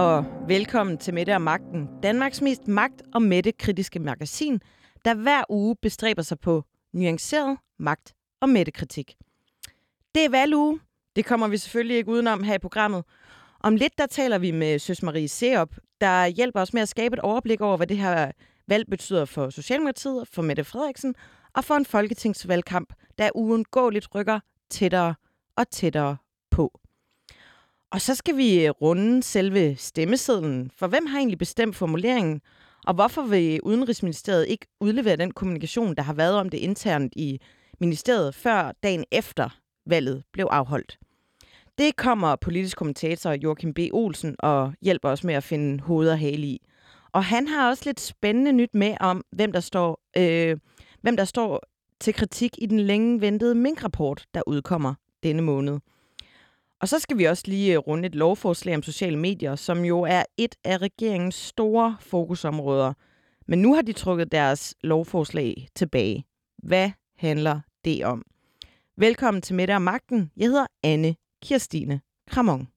Og velkommen til Mette og Magten, Danmarks mest magt- og mættekritiske magasin, der hver uge bestræber sig på nuanceret magt- og mættekritik. Det er valguge. Det kommer vi selvfølgelig ikke udenom her i programmet. Om lidt der taler vi med Søs Marie Seop, der hjælper os med at skabe et overblik over, hvad det her valg betyder for Socialdemokratiet, for Mette Frederiksen og for en folketingsvalgkamp, der uundgåeligt rykker tættere og tættere. Og så skal vi øh, runde selve stemmesedlen. For hvem har egentlig bestemt formuleringen? Og hvorfor vil Udenrigsministeriet ikke udlevere den kommunikation, der har været om det internt i ministeriet, før dagen efter valget blev afholdt? Det kommer politisk kommentator Joachim B. Olsen og hjælper os med at finde hoved og hale i. Og han har også lidt spændende nyt med om, hvem der står, øh, hvem der står til kritik i den længe ventede minkrapport, der udkommer denne måned. Og så skal vi også lige øh, runde et lovforslag om sociale medier, som jo er et af regeringens store fokusområder. Men nu har de trukket deres lovforslag tilbage. Hvad handler det om? Velkommen til Mette og Magten. Jeg hedder Anne Kirstine Kramon.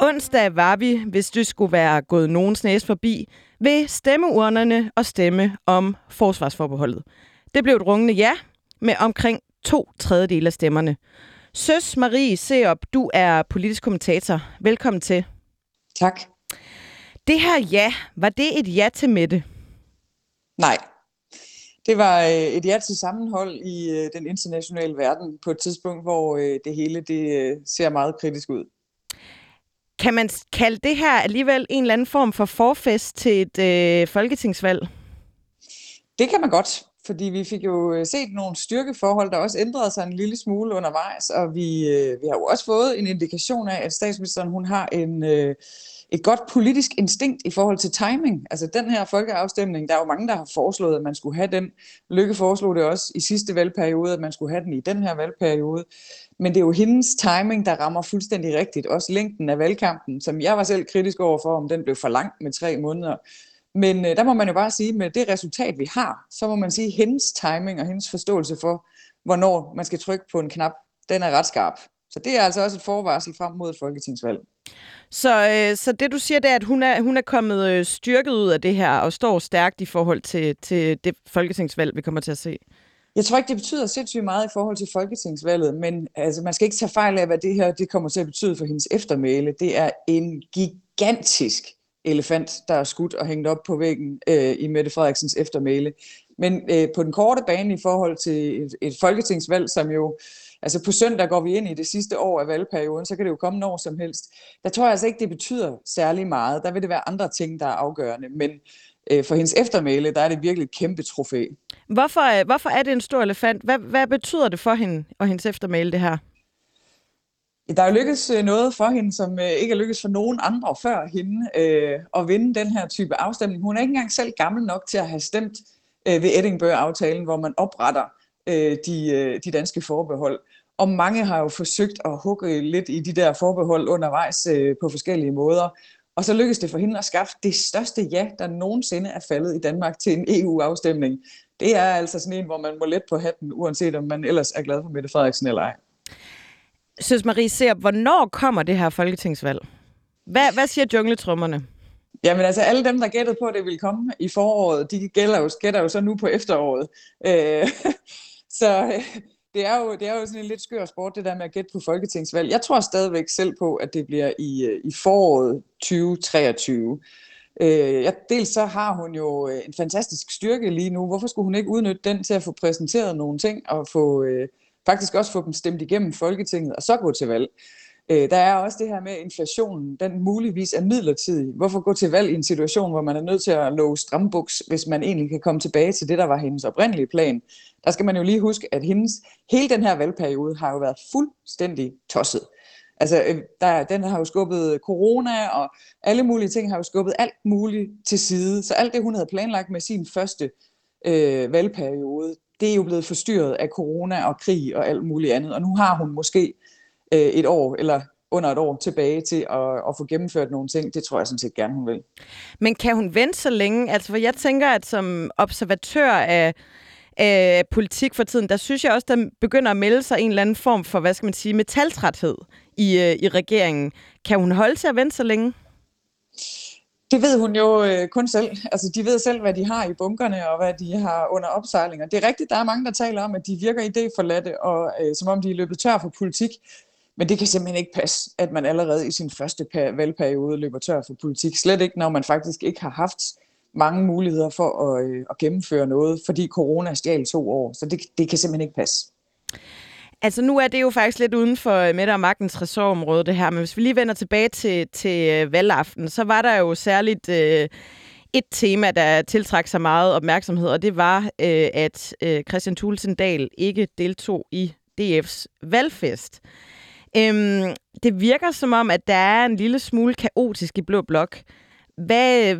Onsdag var vi, hvis du skulle være gået nogens næse forbi, ved stemmeurnerne og stemme om forsvarsforbeholdet. Det blev et rungende ja med omkring to tredjedele af stemmerne. Søs Marie Seop, du er politisk kommentator. Velkommen til. Tak. Det her ja, var det et ja til Mette? Nej. Det var øh, et ja til sammenhold i øh, den internationale verden på et tidspunkt, hvor øh, det hele det ser meget kritisk ud. Kan man kalde det her alligevel en eller anden form for forfest til et øh, folketingsvalg? Det kan man godt, fordi vi fik jo øh, set nogle styrkeforhold, der også ændrede sig en lille smule undervejs, og vi, øh, vi har jo også fået en indikation af, at statsministeren hun har en... Øh, et godt politisk instinkt i forhold til timing. Altså den her folkeafstemning, der er jo mange, der har foreslået, at man skulle have den. Lykke foreslog det også i sidste valgperiode, at man skulle have den i den her valgperiode. Men det er jo hendes timing, der rammer fuldstændig rigtigt. Også længden af valgkampen, som jeg var selv kritisk over for, om den blev for lang med tre måneder. Men øh, der må man jo bare sige, med det resultat, vi har, så må man sige, at hendes timing og hendes forståelse for, hvornår man skal trykke på en knap, den er ret skarp. Så det er altså også et forvarsel frem mod et folketingsvalg. Så, øh, så det du siger, det er, at hun er, hun er kommet øh, styrket ud af det her og står stærkt i forhold til, til det folketingsvalg, vi kommer til at se? Jeg tror ikke, det betyder sindssygt meget i forhold til folketingsvalget, men altså, man skal ikke tage fejl af, hvad det her det kommer til at betyde for hendes eftermæle. Det er en gigantisk elefant, der er skudt og hængt op på væggen øh, i Mette Frederiksens eftermæle. Men øh, på den korte bane i forhold til et, et folketingsvalg, som jo altså på søndag går vi ind i det sidste år af valgperioden, så kan det jo komme når som helst. Der tror jeg altså ikke, det betyder særlig meget. Der vil det være andre ting, der er afgørende. Men øh, for hendes eftermæle, der er det virkelig et kæmpe trofæ. Hvorfor, øh, hvorfor er det en stor elefant? Hvad, hvad betyder det for hende og hendes eftermæle, det her? Der er jo lykkes øh, noget for hende, som øh, ikke er lykkes for nogen andre før hende, øh, at vinde den her type afstemning. Hun er ikke engang selv gammel nok til at have stemt øh, ved Edinburgh-aftalen, hvor man opretter øh, de, øh, de danske forbehold. Og mange har jo forsøgt at hugge lidt i de der forbehold undervejs øh, på forskellige måder. Og så lykkedes det for hende at skaffe det største ja, der nogensinde er faldet i Danmark til en EU-afstemning. Det er altså sådan en, hvor man må let på hatten, uanset om man ellers er glad for Mette Frederiksen eller ej. Synes Marie ser, hvornår kommer det her folketingsvalg? Hvad, hvad siger jungletrummerne? Jamen altså, alle dem, der gættede på, at det ville komme i foråret, de gætter jo, gætter jo så nu på efteråret. Øh, så øh, det, er jo, det er jo sådan en lidt skør sport, det der med at gætte på folketingsvalg. Jeg tror stadigvæk selv på, at det bliver i, øh, i foråret 2023. Øh, ja, dels så har hun jo øh, en fantastisk styrke lige nu. Hvorfor skulle hun ikke udnytte den til at få præsenteret nogle ting og få, øh, faktisk også få dem stemt igennem Folketinget og så gå til valg? Øh, der er også det her med inflationen, den muligvis er midlertidig. Hvorfor gå til valg i en situation, hvor man er nødt til at love strambuks, hvis man egentlig kan komme tilbage til det, der var hendes oprindelige plan? Der skal man jo lige huske, at hendes, hele den her valgperiode har jo været fuldstændig tosset. Altså, øh, der, den har jo skubbet corona, og alle mulige ting har jo skubbet alt muligt til side. Så alt det, hun havde planlagt med sin første øh, valgperiode, det er jo blevet forstyrret af corona og krig og alt muligt andet. Og nu har hun måske øh, et år eller under et år tilbage til at, at få gennemført nogle ting. Det tror jeg sådan set gerne, hun vil. Men kan hun vente så længe? Altså, for jeg tænker, at som observatør af øh, politik for tiden, der synes jeg også, der begynder at melde sig en eller anden form for, hvad skal man sige, metaltræthed i, øh, i regeringen. Kan hun holde til at vente så længe? Det ved hun jo øh, kun selv. Altså, de ved selv, hvad de har i bunkerne, og hvad de har under opsejlinger. Det er rigtigt, der er mange, der taler om, at de virker idéforladte, og øh, som om de er løbet tør for politik. Men det kan simpelthen ikke passe, at man allerede i sin første valgperiode løber tør for politik. Slet ikke, når man faktisk ikke har haft mange muligheder for at, øh, at gennemføre noget, fordi corona stjal to år. Så det, det kan simpelthen ikke passe. Altså nu er det jo faktisk lidt uden for øh, Mette og Magtens ressortområde det her, men hvis vi lige vender tilbage til, til øh, valgaften, så var der jo særligt øh, et tema, der tiltrak sig meget opmærksomhed, og det var, øh, at øh, Christian Thulesen Dahl ikke deltog i DF's valgfest. Øhm, det virker som om, at der er en lille smule kaotisk i Blå Blok. Hvad,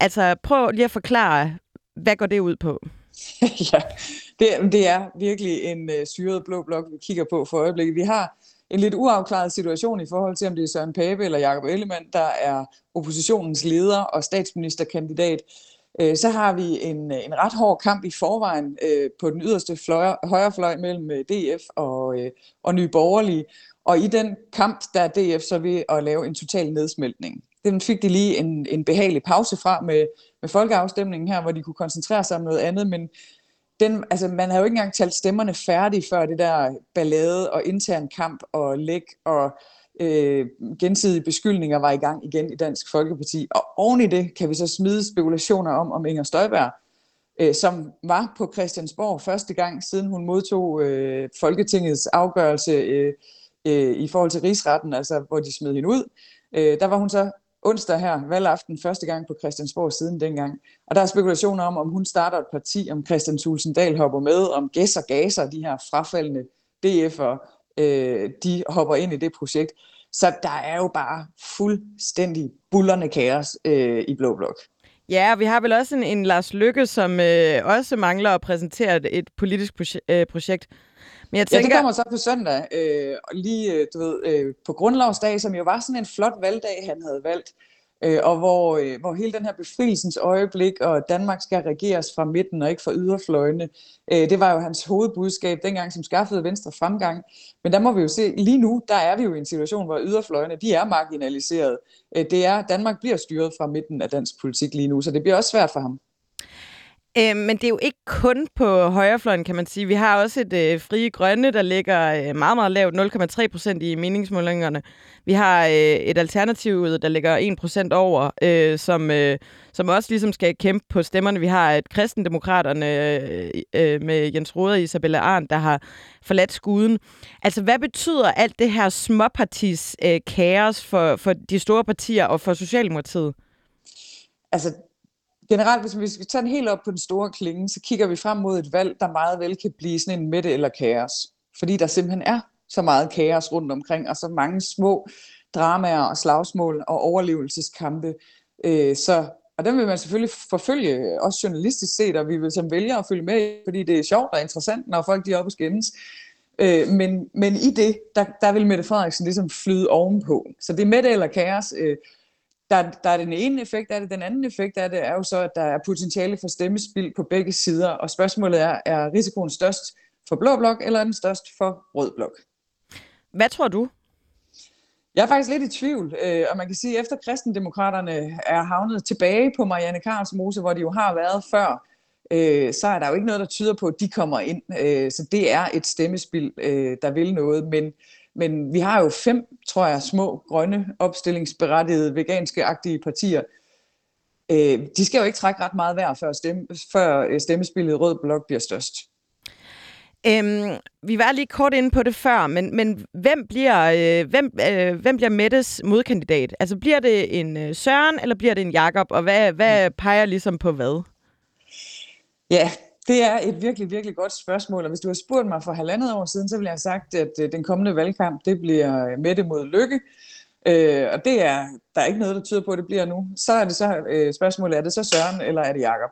altså, prøv lige at forklare, hvad går det ud på? ja, det, det er virkelig en øh, syret blå blok, vi kigger på for øjeblikket. Vi har en lidt uafklaret situation i forhold til, om det er Søren Pape eller Jakob Ellemann, der er oppositionens leder og statsministerkandidat. Øh, så har vi en, øh, en ret hård kamp i forvejen øh, på den yderste fløj, højre fløj mellem øh, DF og, øh, og Nye Borgerlige. Og i den kamp, der er DF så ved at lave en total nedsmeltning. Den fik de lige en, en behagelig pause fra med, med folkeafstemningen her, hvor de kunne koncentrere sig om noget andet, men den, altså, man havde jo ikke engang talt stemmerne færdige før det der ballade og intern kamp og læk og øh, gensidige beskyldninger var i gang igen i Dansk Folkeparti. Og oven i det kan vi så smide spekulationer om, om Inger Støjberg, øh, som var på Christiansborg første gang, siden hun modtog øh, Folketingets afgørelse øh, øh, i forhold til rigsretten, altså hvor de smed hende ud. Øh, der var hun så onsdag her, valgaften, første gang på Christiansborg siden dengang. Og der er spekulationer om, om hun starter et parti, om Christian Tulsendal hopper med, om Gæs og Gaser, de her frafaldende DF'er, øh, de hopper ind i det projekt. Så der er jo bare fuldstændig bullerne kaos øh, i Blå Blok. Ja, vi har vel også en, en Lars Lykke, som øh, også mangler at præsentere et, et politisk proje- øh, projekt. Men jeg tænker... Ja, det kommer så på søndag, øh, lige øh, du ved, øh, på grundlovsdag, som jo var sådan en flot valgdag, han havde valgt, øh, og hvor, øh, hvor hele den her befrielsens øjeblik, og Danmark skal regeres fra midten og ikke fra yderfløjene, øh, det var jo hans hovedbudskab dengang, som skaffede Venstre fremgang. Men der må vi jo se, lige nu, der er vi jo i en situation, hvor yderfløjene, de er marginaliseret. Øh, det er, Danmark bliver styret fra midten af dansk politik lige nu, så det bliver også svært for ham. Øh, men det er jo ikke kun på højrefløjen, kan man sige. Vi har også et øh, frie grønne, der ligger øh, meget, meget lavt, 0,3 procent i meningsmålingerne. Vi har øh, et alternativ, der ligger 1 procent over, øh, som, øh, som også ligesom skal kæmpe på stemmerne. Vi har et kristendemokraterne øh, øh, med Jens Rode og Isabella Arndt, der har forladt skuden. Altså, hvad betyder alt det her småpartis øh, kaos for, for de store partier og for Socialdemokratiet? Altså, generelt, hvis vi skal tage den helt op på den store klinge, så kigger vi frem mod et valg, der meget vel kan blive sådan en midte eller kaos. Fordi der simpelthen er så meget kaos rundt omkring, og så mange små dramaer og slagsmål og overlevelseskampe. Øh, så, og den vil man selvfølgelig forfølge, også journalistisk set, og vi vil som vælger at følge med, fordi det er sjovt og interessant, når folk de er oppe og skændes. Øh, men, men i det, der, der vil Mette Frederiksen ligesom flyde ovenpå. Så det er Mette eller kaos. Øh, der, der er den ene effekt af det. Den anden effekt af det er jo så, at der er potentiale for stemmespil på begge sider. Og spørgsmålet er, er risikoen størst for blå blok, eller er den størst for rød blok? Hvad tror du? Jeg er faktisk lidt i tvivl, øh, og man kan sige, at efter kristendemokraterne er havnet tilbage på Marianne Karlsmose, hvor de jo har været før, øh, så er der jo ikke noget, der tyder på, at de kommer ind. Øh, så det er et stemmespil, øh, der vil noget. Men men vi har jo fem, tror jeg, små, grønne, opstillingsberettigede, veganske-agtige partier. Øh, de skal jo ikke trække ret meget værd, før, stemme, før øh, stemmespillet Rød Blok bliver størst. Øhm, vi var lige kort inde på det før, men, men hvem, bliver, øh, hvem, øh, hvem bliver Mettes modkandidat? Altså bliver det en øh, Søren, eller bliver det en Jakob, og hvad, hvad peger ligesom på hvad? Ja, det er et virkelig, virkelig godt spørgsmål, og hvis du har spurgt mig for halvandet år siden, så ville jeg have sagt, at øh, den kommende valgkamp, det bliver Mette mod Lykke, øh, og det er, der er ikke noget, der tyder på, at det bliver nu. Så er det så øh, spørgsmålet, er det så Søren, eller er det Jakob?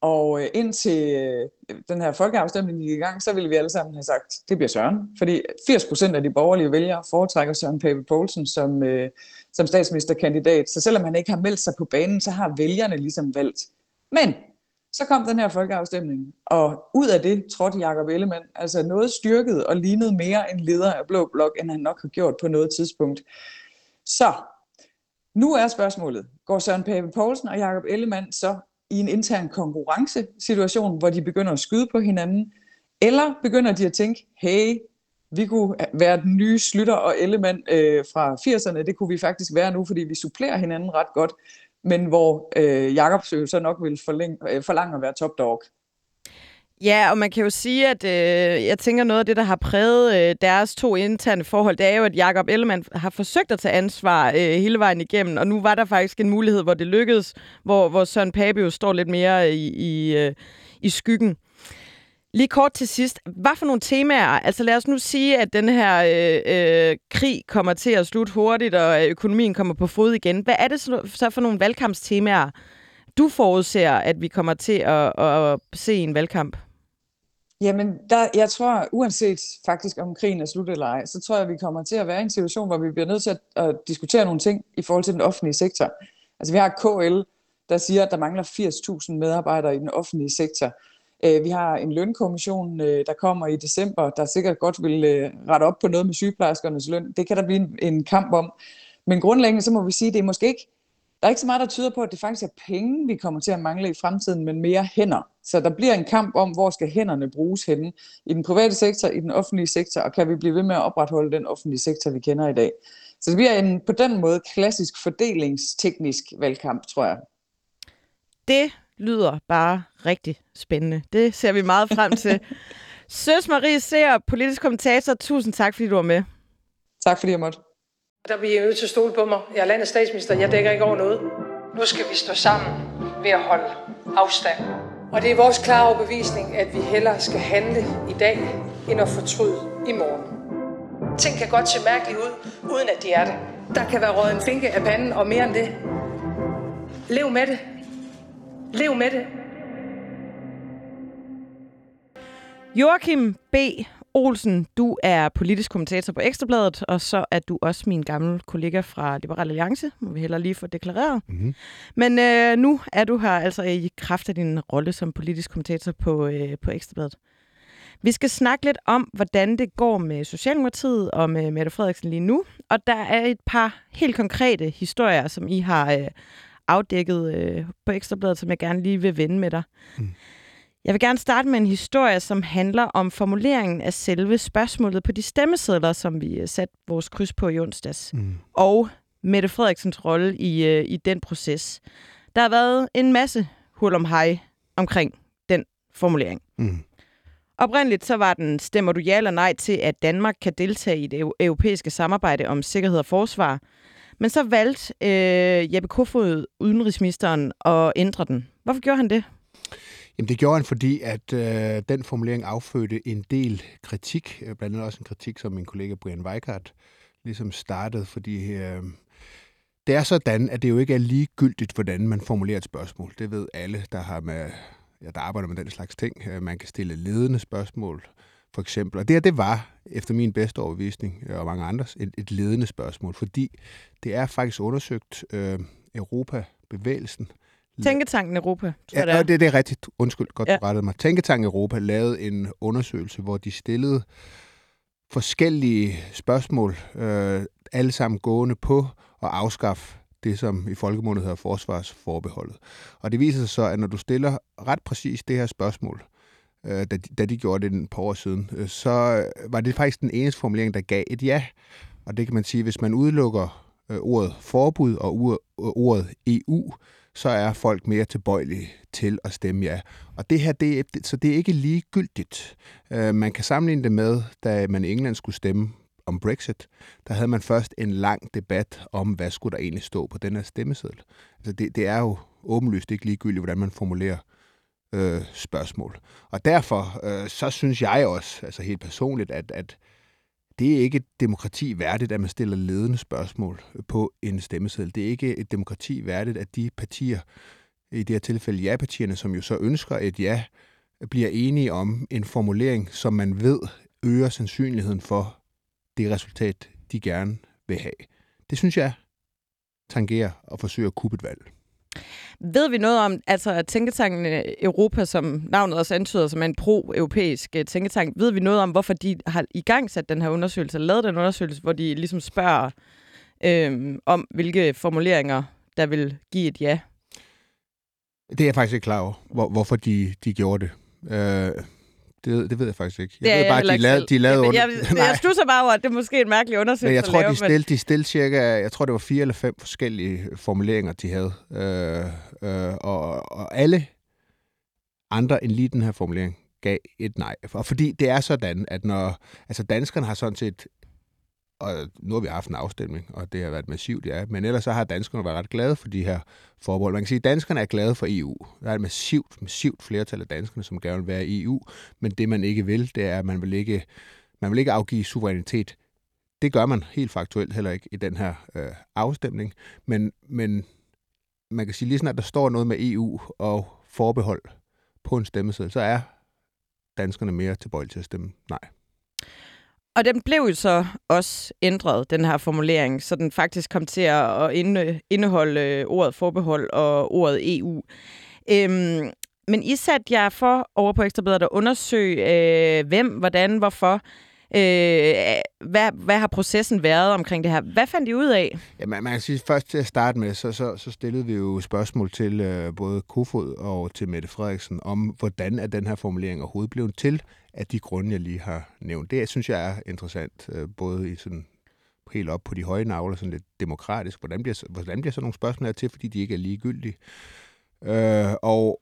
Og øh, indtil øh, den her folkeafstemning gik i gang, så ville vi alle sammen have sagt, det bliver Søren. Fordi 80 procent af de borgerlige vælgere foretrækker Søren Pape Poulsen som, øh, som statsministerkandidat. Så selvom han ikke har meldt sig på banen, så har vælgerne ligesom valgt. Men så kom den her folkeafstemning, og ud af det trådte Jacob Ellemann, altså noget styrket og lignede mere en leder af Blå Blok, end han nok har gjort på noget tidspunkt. Så, nu er spørgsmålet, går Søren Pape Poulsen og Jacob Ellemann så i en intern konkurrencesituation, hvor de begynder at skyde på hinanden, eller begynder de at tænke, hey, vi kunne være den nye Slytter og Ellemann øh, fra 80'erne, det kunne vi faktisk være nu, fordi vi supplerer hinanden ret godt, men hvor øh, Jakob så nok vil forlænge, øh, forlange at være top dog. Ja, og man kan jo sige, at øh, jeg tænker noget af det, der har præget øh, deres to interne forhold, det er jo, at Jakob Ellemann har forsøgt at tage ansvar øh, hele vejen igennem, og nu var der faktisk en mulighed, hvor det lykkedes, hvor, hvor Søren Pape jo står lidt mere øh, i, i, øh, i skyggen. Lige kort til sidst. Hvad for nogle temaer? Altså lad os nu sige, at den her øh, øh, krig kommer til at slutte hurtigt, og økonomien kommer på fod igen. Hvad er det så for nogle valgkampstemaer, du forudser, at vi kommer til at, at se en valgkamp? Jamen, der, jeg tror, uanset faktisk om krigen er slut eller ej, så tror jeg, at vi kommer til at være i en situation, hvor vi bliver nødt til at, at diskutere nogle ting i forhold til den offentlige sektor. Altså vi har KL, der siger, at der mangler 80.000 medarbejdere i den offentlige sektor. Øh, vi har en lønkommission, øh, der kommer i december, der sikkert godt vil øh, rette op på noget med sygeplejerskernes løn. Det kan der blive en, en kamp om. Men grundlæggende så må vi sige, at det er måske ikke, der er ikke så meget, der tyder på, at det faktisk er penge, vi kommer til at mangle i fremtiden, men mere hænder. Så der bliver en kamp om, hvor skal hænderne bruges henne? I den private sektor, i den offentlige sektor, og kan vi blive ved med at opretholde den offentlige sektor, vi kender i dag? Så det bliver en på den måde klassisk fordelingsteknisk valgkamp, tror jeg. Det lyder bare rigtig spændende. Det ser vi meget frem til. Søs Marie Ser, politisk kommentator, tusind tak, fordi du var med. Tak fordi jeg måtte. Der bliver jeg nødt til at stole på mig. Jeg er landets statsminister. Jeg dækker ikke over noget. Nu skal vi stå sammen ved at holde afstand. Og det er vores klare overbevisning, at vi hellere skal handle i dag, end at fortryde i morgen. Ting kan godt se mærkeligt ud, uden at de er det. Der kan være røget en finke af panden, og mere end det. Lev med det. Lev med det. Joachim B. Olsen, du er politisk kommentator på Ekstrabladet, og så er du også min gamle kollega fra Liberal Alliance, må vi heller lige få deklareret. Mm-hmm. Men øh, nu er du her altså i kraft af din rolle som politisk kommentator på, øh, på Ekstrabladet. Vi skal snakke lidt om, hvordan det går med Socialdemokratiet og med Mette Frederiksen lige nu. Og der er et par helt konkrete historier, som I har øh, afdækket øh, på Ekstrabladet, som jeg gerne lige vil vende med dig. Mm. Jeg vil gerne starte med en historie, som handler om formuleringen af selve spørgsmålet på de stemmesedler, som vi øh, satte vores kryds på i onsdags. Mm. Og Mette Frederiksens rolle i, øh, i den proces. Der har været en masse hul om hej omkring den formulering. Mm. Oprindeligt så var den, stemmer du ja eller nej til, at Danmark kan deltage i det europæiske samarbejde om sikkerhed og forsvar. Men så valgte øh, Jeppe Kofod, udenrigsministeren, at ændre den. Hvorfor gjorde han det? Jamen det gjorde han, fordi at øh, den formulering affødte en del kritik, øh, blandt andet også en kritik, som min kollega Brian Weikart ligesom startede, fordi øh, det er sådan, at det jo ikke er ligegyldigt, hvordan man formulerer et spørgsmål. Det ved alle, der har med, ja, der arbejder med den slags ting. Øh, man kan stille ledende spørgsmål, for eksempel. Og det her, det var, efter min bedste overbevisning øh, og mange andres, et, et ledende spørgsmål, fordi det er faktisk undersøgt øh, Europa-bevægelsen, Tænketanken Europa, tror ja, det er. det, det er rigtigt. Undskyld, godt ja. rettet mig. Tænketanken Europa lavede en undersøgelse, hvor de stillede forskellige spørgsmål, øh, alle sammen gående på at afskaffe det, som i folkemundet hedder forsvarsforbeholdet. Og det viser sig så, at når du stiller ret præcis det her spørgsmål, øh, da, de, da de gjorde det en par år siden, øh, så var det faktisk den eneste formulering, der gav et ja. Og det kan man sige, hvis man udelukker øh, ordet forbud og øh, ordet EU, så er folk mere tilbøjelige til at stemme ja. Og det her, det, så det er ikke ligegyldigt. Øh, man kan sammenligne det med, da man i England skulle stemme om Brexit, der havde man først en lang debat om, hvad skulle der egentlig stå på den her stemmeseddel. Altså det, det er jo åbenlyst ikke ligegyldigt, hvordan man formulerer øh, øh, spørgsmål. Og derfor øh, så synes jeg også, altså helt personligt, at, at det er ikke et demokrati værdigt, at man stiller ledende spørgsmål på en stemmeseddel. Det er ikke et demokrati værdigt, at de partier, i det her tilfælde ja-partierne, som jo så ønsker et ja, bliver enige om en formulering, som man ved øger sandsynligheden for det resultat, de gerne vil have. Det synes jeg tangerer at forsøge at kubbe et valg. Ved vi noget om, altså at tænketanken øh, Europa, som navnet også antyder, som er en pro-europæisk øh, tænketank, ved vi noget om, hvorfor de har i gang sat den her undersøgelse, lavet den undersøgelse, hvor de ligesom spørger øh, om, hvilke formuleringer, der vil give et ja? Det er jeg faktisk ikke klar over, hvor, hvorfor de, de gjorde det. Øh, det, det ved jeg faktisk ikke. Jeg det ved bare, at de lavede, de lavede jeg, jeg, jeg, jeg stusser bare over, at det er måske en mærkelig undersøgelse Men jeg tror, at lave, de stillede, de stillede cirka, jeg tror, det var fire eller fem forskellige formuleringer, de havde. Øh, øh, og, og alle andre end lige den her formulering gav et nej. Og fordi det er sådan, at når altså danskerne har sådan set og øh, nu har vi haft en afstemning, og det har været massivt, ja. Men ellers så har danskerne været ret glade for de her forbehold. Man kan sige, at danskerne er glade for EU. Der er et massivt, massivt flertal af danskerne, som gerne vil være i EU. Men det, man ikke vil, det er, at man vil ikke, man vil ikke afgive suverænitet. Det gør man helt faktuelt heller ikke i den her øh, afstemning. Men, men man kan sige, lige snart der står noget med EU og forbehold på en stemmeseddel, så er danskerne mere tilbøjelige til at stemme nej. Og den blev jo så også ændret, den her formulering, så den faktisk kom til at indeholde øh, ordet forbehold og ordet EU. Øhm, men I satte jer for over på Ekstrabladet at undersøge, øh, hvem, hvordan, hvorfor. Øh, hvad, hvad har processen været omkring det her? Hvad fandt I ud af? Ja, man, man kan sige, først til at starte med, så, så, så stillede vi jo spørgsmål til øh, både Kofod og til Mette Frederiksen om, hvordan er den her formulering overhovedet blevet til af de grunde, jeg lige har nævnt. Det synes jeg er interessant, øh, både i sådan helt op på de høje navler, sådan lidt demokratisk. Hvordan bliver, hvordan bliver så nogle spørgsmål her til, fordi de ikke er ligegyldige? Øh, og,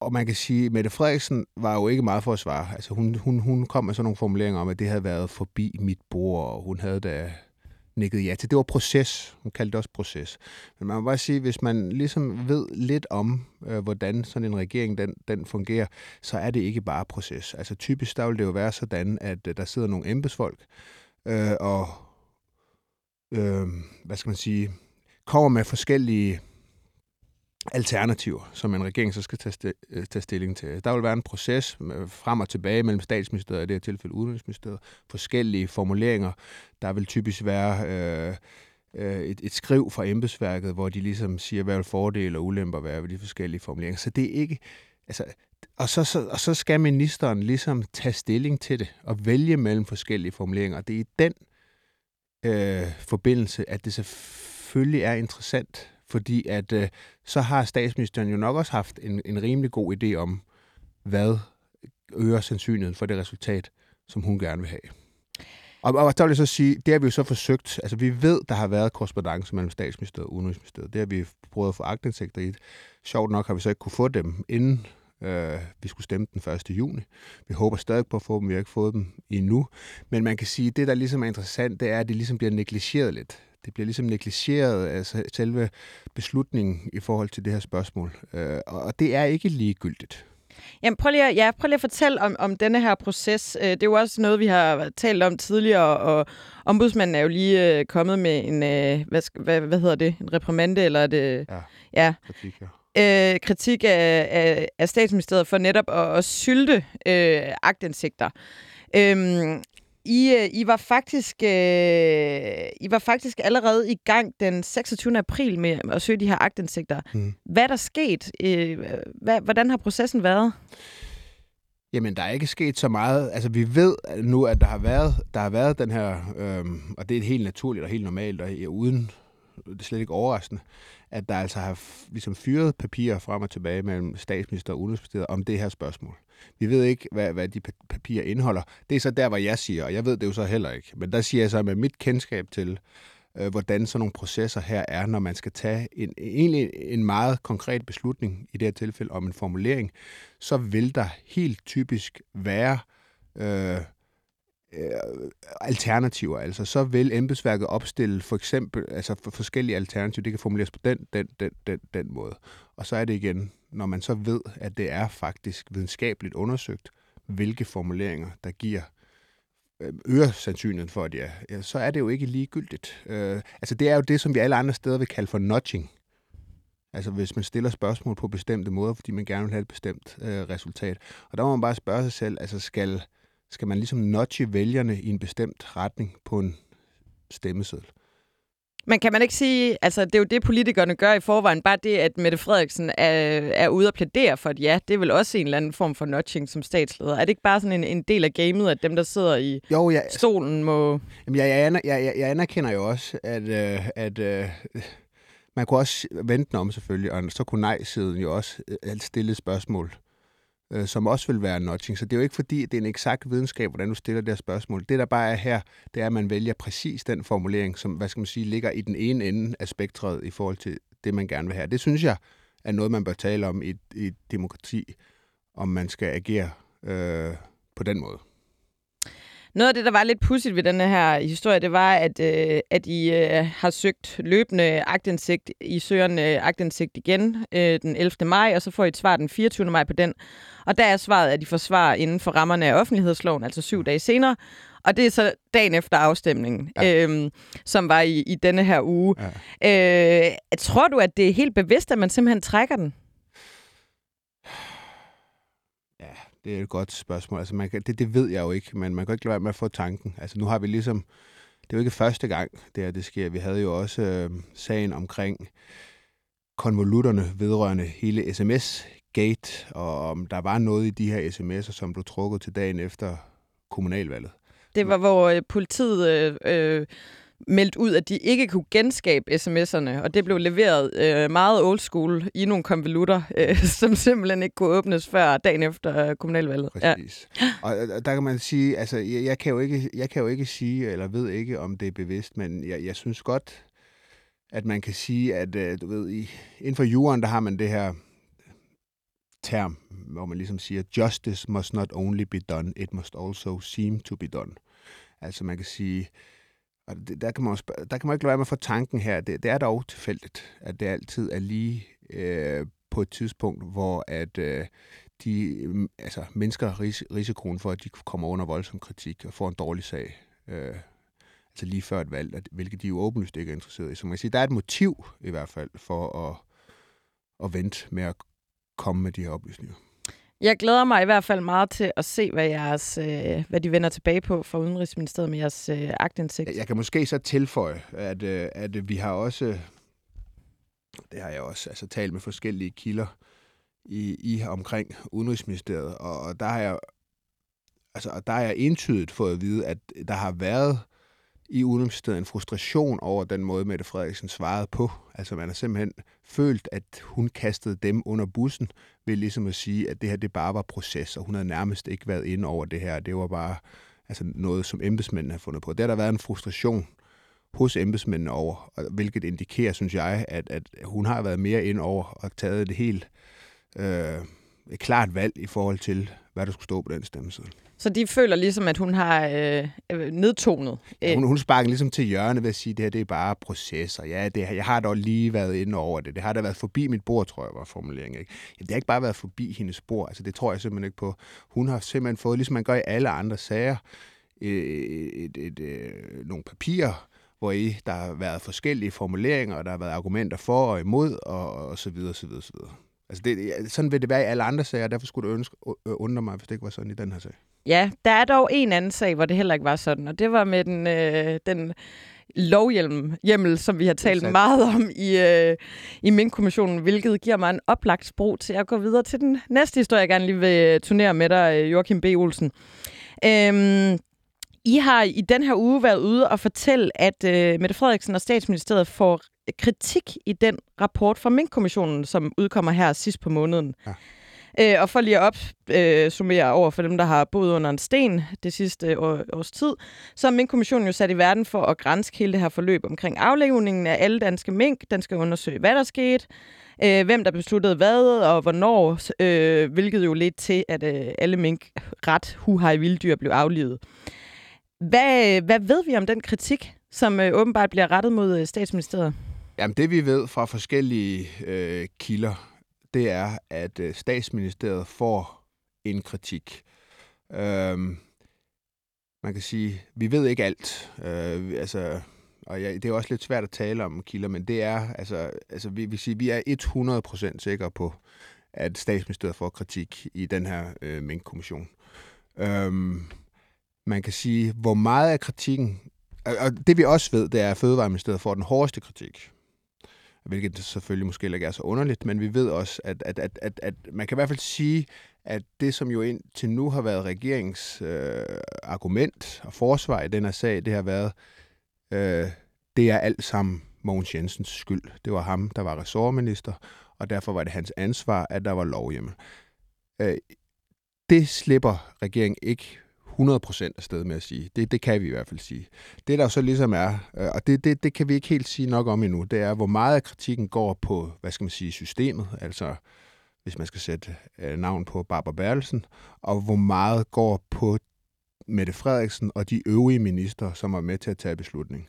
og man kan sige, at Mette Frederiksen var jo ikke meget for at svare. Altså hun, hun, hun kom med sådan nogle formuleringer om, at det havde været forbi mit bord, og hun havde da nikket ja til. Det var proces. Hun kaldte det også proces. Men man må bare sige, hvis man ligesom ved lidt om, øh, hvordan sådan en regering den, den fungerer, så er det ikke bare proces. Altså typisk, der vil det jo være sådan, at øh, der sidder nogle embedsfolk, øh, og øh, hvad skal man sige, kommer med forskellige alternativer, som en regering så skal tage, øh, tage stilling til. Der vil være en proces frem og tilbage mellem statsministeriet og i det her tilfælde udenrigsministeriet, forskellige formuleringer. Der vil typisk være øh, øh, et, et skriv fra embedsværket, hvor de ligesom siger, hvad vil fordele og ulemper være ved de forskellige formuleringer. Så det er ikke... Altså, og så, så, og så skal ministeren ligesom tage stilling til det og vælge mellem forskellige formuleringer. Det er i den øh, forbindelse, at det selvfølgelig er interessant fordi at øh, så har statsministeren jo nok også haft en, en rimelig god idé om, hvad øger sandsynligheden for det resultat, som hun gerne vil have. Og, og der vil jeg så sige, det har vi jo så forsøgt, altså vi ved, der har været korrespondence mellem statsministeriet og udenrigsministeriet. Det har vi prøvet at få agtindsigter i. Sjovt nok har vi så ikke kunne få dem, inden øh, vi skulle stemme den 1. juni. Vi håber stadig på at få dem, vi har ikke fået dem endnu. Men man kan sige, at det, der ligesom er interessant, det er, at det ligesom bliver negligeret lidt det bliver ligesom negligeret, altså selve beslutningen i forhold til det her spørgsmål. Øh, og det er ikke ligegyldigt. Jamen, prøv lige, at, ja, prøv lige at fortælle om, om denne her proces. Øh, det er jo også noget, vi har talt om tidligere, og ombudsmanden er jo lige øh, kommet med en, hvad, hvad, hvad hedder det, en reprimande, eller det... Ja, ja. kritik, ja. Øh, kritik af, af, af statsministeriet for netop at, at sylte øh, agtindsigter. Øhm, i, øh, I, var faktisk, øh, I var faktisk allerede i gang den 26. april med at søge de her agtindsigter. Mm. Hvad er der sket? Øh, hvad, hvordan har processen været? Jamen, der er ikke sket så meget. Altså, vi ved nu, at der har været, der har været den her, øh, og det er helt naturligt og helt normalt, og uden, det er slet ikke overraskende, at der altså har ligesom fyret papirer frem og tilbage mellem statsminister og udenrigsministeriet om det her spørgsmål. Vi ved ikke, hvad, hvad de papirer indeholder. Det er så der, hvor jeg siger, og jeg ved det jo så heller ikke. Men der siger jeg så med mit kendskab til, øh, hvordan sådan nogle processer her er, når man skal tage en, egentlig en meget konkret beslutning, i det her tilfælde om en formulering, så vil der helt typisk være øh, øh alternativer. Altså, så vil embedsværket opstille for eksempel altså for forskellige alternativer. Det kan formuleres på den, den, den, den, den måde. Og så er det igen, når man så ved, at det er faktisk videnskabeligt undersøgt, hvilke formuleringer, der giver øh, øger sandsynligheden for, at ja, ja, så er det jo ikke ligegyldigt. Øh, altså det er jo det, som vi alle andre steder vil kalde for nudging. Altså hvis man stiller spørgsmål på bestemte måder, fordi man gerne vil have et bestemt øh, resultat. Og der må man bare spørge sig selv, altså skal, skal man ligesom nudge vælgerne i en bestemt retning på en stemmeseddel? Men kan man ikke sige, altså det er jo det, politikerne gør i forvejen, bare det, at Mette Frederiksen er, er ude og plædere for et ja, det er vel også en eller anden form for notching som statsleder. Er det ikke bare sådan en, en del af gamet, at dem, der sidder i jo, ja, stolen, må... Jamen, jeg, jeg, jeg, jeg anerkender jo også, at, øh, at øh, man kunne også vente om selvfølgelig, og så kunne nej-siden jo også øh, stille spørgsmål øh, som også vil være notching. Så det er jo ikke fordi, det er en eksakt videnskab, hvordan du stiller det her spørgsmål. Det, der bare er her, det er, at man vælger præcis den formulering, som hvad skal man sige, ligger i den ene ende af spektret i forhold til det, man gerne vil have. Det synes jeg er noget, man bør tale om i, i et demokrati, om man skal agere øh, på den måde. Noget af det, der var lidt pudsigt ved denne her historie, det var, at, øh, at I øh, har søgt løbende agtindsigt. I søger en øh, agtindsigt igen øh, den 11. maj, og så får I et svar den 24. maj på den. Og der er svaret, at I får svar inden for rammerne af offentlighedsloven, altså syv dage senere. Og det er så dagen efter afstemningen, ja. øhm, som var i, i denne her uge. Ja. Øh, tror du, at det er helt bevidst, at man simpelthen trækker den? Det er et godt spørgsmål. Altså, man kan, det, det ved jeg jo ikke, men man kan ikke lade være med at få tanken. Altså, nu har vi ligesom... Det er jo ikke første gang, det her det sker. Vi havde jo også øh, sagen omkring konvolutterne vedrørende hele sms-gate, og om der var noget i de her sms'er, som blev trukket til dagen efter kommunalvalget. Det var, hvor øh, politiet øh, øh, meldt ud, at de ikke kunne genskabe sms'erne, og det blev leveret øh, meget old school i nogle konvolutter, øh, som simpelthen ikke kunne åbnes før dagen efter øh, kommunalvalget. Præcis. Ja. Og øh, der kan man sige, altså jeg, jeg, kan jo ikke, jeg kan jo ikke sige, eller ved ikke, om det er bevidst, men jeg, jeg synes godt, at man kan sige, at øh, du ved, i, inden for juren, der har man det her term, hvor man ligesom siger, justice must not only be done, it must also seem to be done. Altså man kan sige, og det, der, kan man også, der kan man ikke lade være med at få tanken her. Det, det er dog tilfældigt, at det altid er lige øh, på et tidspunkt, hvor at øh, de mm, altså, mindsker ris- risikoen for, at de kommer under voldsom kritik og får en dårlig sag. Øh, altså lige før et valg, at, hvilket de jo åbenlyst ikke er interesseret i. Så man kan sige, der er et motiv i hvert fald for at, at vente med at komme med de her oplysninger. Jeg glæder mig i hvert fald meget til at se, hvad, jeres, øh, hvad de vender tilbage på fra Udenrigsministeriet med jeres øh, agtindsigt. Jeg kan måske så tilføje, at, øh, at vi har også, det har jeg også altså, talt med forskellige kilder i, i omkring Udenrigsministeriet, og, og der har jeg altså, der er jeg entydigt fået at vide, at der har været i Udenrigsministeriet en frustration over den måde, Mette Frederiksen svarede på. Altså man har simpelthen følt, at hun kastede dem under bussen, ved ligesom at sige, at det her det bare var proces, og hun havde nærmest ikke været inde over det her. Det var bare altså noget, som embedsmændene har fundet på. Der har der været en frustration hos embedsmændene over, hvilket indikerer, synes jeg, at, at hun har været mere ind over og taget det helt øh, et klart valg i forhold til, hvad der skulle stå på den stemmeside. Så de føler ligesom, at hun har øh, øh nedtonet? Ja, hun, hun sparker ligesom til hjørne ved at sige, at det her det er bare processer. Ja, det, jeg har dog lige været inde over det. Det har da været forbi mit bord, tror jeg var formuleringen. Ikke? Ja, det har ikke bare været forbi hendes bord. Altså, det tror jeg simpelthen ikke på. Hun har simpelthen fået, ligesom man gør i alle andre sager, et, et, et, et, øh, nogle papirer, hvor I, der har været forskellige formuleringer, og der har været argumenter for og imod, og, og så videre, så videre, så videre. Altså det, sådan vil det være i alle andre sager, og derfor skulle det ønske, undre mig, hvis det ikke var sådan i den her sag. Ja, der er dog en anden sag, hvor det heller ikke var sådan, og det var med den, øh, den lovhjemmel, som vi har talt meget om i, øh, i Mink-kommissionen, hvilket giver mig en oplagt sprog til at gå videre til den næste historie, jeg gerne lige vil turnere med dig, Joachim B. Olsen. Øhm, I har i den her uge været ude og fortælle, at øh, Mette Frederiksen og statsministeriet får kritik i den rapport fra Mink-kommissionen, som udkommer her sidst på måneden. Ja. Øh, og for lige at opsummere øh, over for dem, der har boet under en sten det sidste år, års tid, så er Mink-kommissionen jo sat i verden for at grænse hele det her forløb omkring aflevningen af alle danske mink. Den skal undersøge, hvad der skete, øh, hvem der besluttede hvad og hvornår, øh, hvilket jo lidt til, at øh, alle mink ret huhaj vilddyr blev aflivet. Hvad, hvad ved vi om den kritik, som øh, åbenbart bliver rettet mod øh, statsministeriet? Jamen det vi ved fra forskellige øh, kilder, det er, at øh, statsministeriet får en kritik. Øhm, man kan sige, vi ved ikke alt. Øh, altså, og ja, det er også lidt svært at tale om kilder, men det er, altså, altså vi, vi, siger, vi er 100% sikre på, at statsministeriet får kritik i den her øh, minkkommission. Øhm, man kan sige, hvor meget af kritikken og det vi også ved, det er, at Fødevareministeriet får den hårdeste kritik. Hvilket selvfølgelig måske ikke er så underligt, men vi ved også, at, at, at, at, at man kan i hvert fald sige, at det, som jo indtil nu har været regeringens øh, argument og forsvar i den her sag, det har været, øh, det er alt sammen Mogens Jensens skyld. Det var ham, der var ressortminister, og derfor var det hans ansvar, at der var lovhjemmel. Øh, det slipper regeringen ikke 100% afsted med at sige. Det, det kan vi i hvert fald sige. Det der jo så ligesom er, øh, og det, det, det kan vi ikke helt sige nok om endnu, det er, hvor meget af kritikken går på, hvad skal man sige, systemet, altså hvis man skal sætte øh, navn på Barbara Bertelsen, og hvor meget går på Mette Frederiksen og de øvrige minister, som er med til at tage beslutning.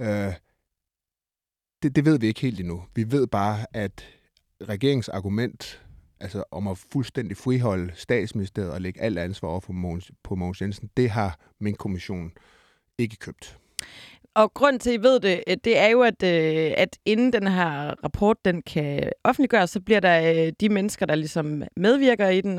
Øh, det, det ved vi ikke helt endnu. Vi ved bare, at regeringens argument altså om at fuldstændig friholde statsministeriet og lægge alt ansvar over på Mogens, på Mogens Jensen, det har min kommission ikke købt. Og grund til, at I ved det, øh, det er jo, at, øh, at inden den her rapport den kan offentliggøres, så bliver der øh, de mennesker, der ligesom medvirker i den,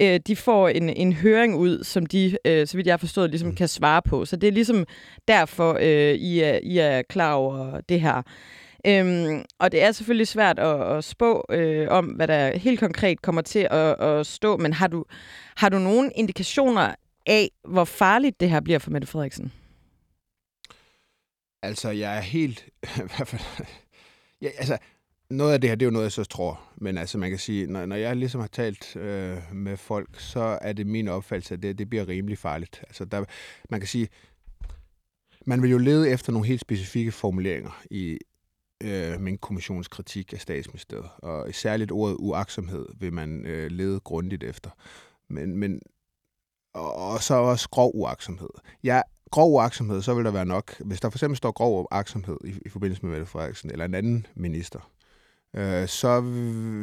øh, de får en, en høring ud, som de, øh, så vidt jeg har forstået, ligesom mm. kan svare på. Så det er ligesom derfor, øh, I, er, I er klar over det her. Øhm, og det er selvfølgelig svært at, at spå øh, om, hvad der helt konkret kommer til at, at stå, men har du, har du nogle indikationer af, hvor farligt det her bliver for Mette Frederiksen? Altså, jeg er helt... ja, altså, noget af det her, det er jo noget, jeg så tror. Men altså, man kan sige, når, når jeg ligesom har talt øh, med folk, så er det min opfattelse, at det, det bliver rimelig farligt. Altså, der, man kan sige, man vil jo lede efter nogle helt specifikke formuleringer i øh, min kommissionskritik af statsministeriet. Og særligt ordet uaksomhed vil man øh, lede grundigt efter. Men, men, og, og så også grov uaksomhed. Jeg grov uaksomhed, så vil der være nok, hvis der for eksempel står grov uaksomhed i, i forbindelse med Mette Frederiksen eller en anden minister, øh, så,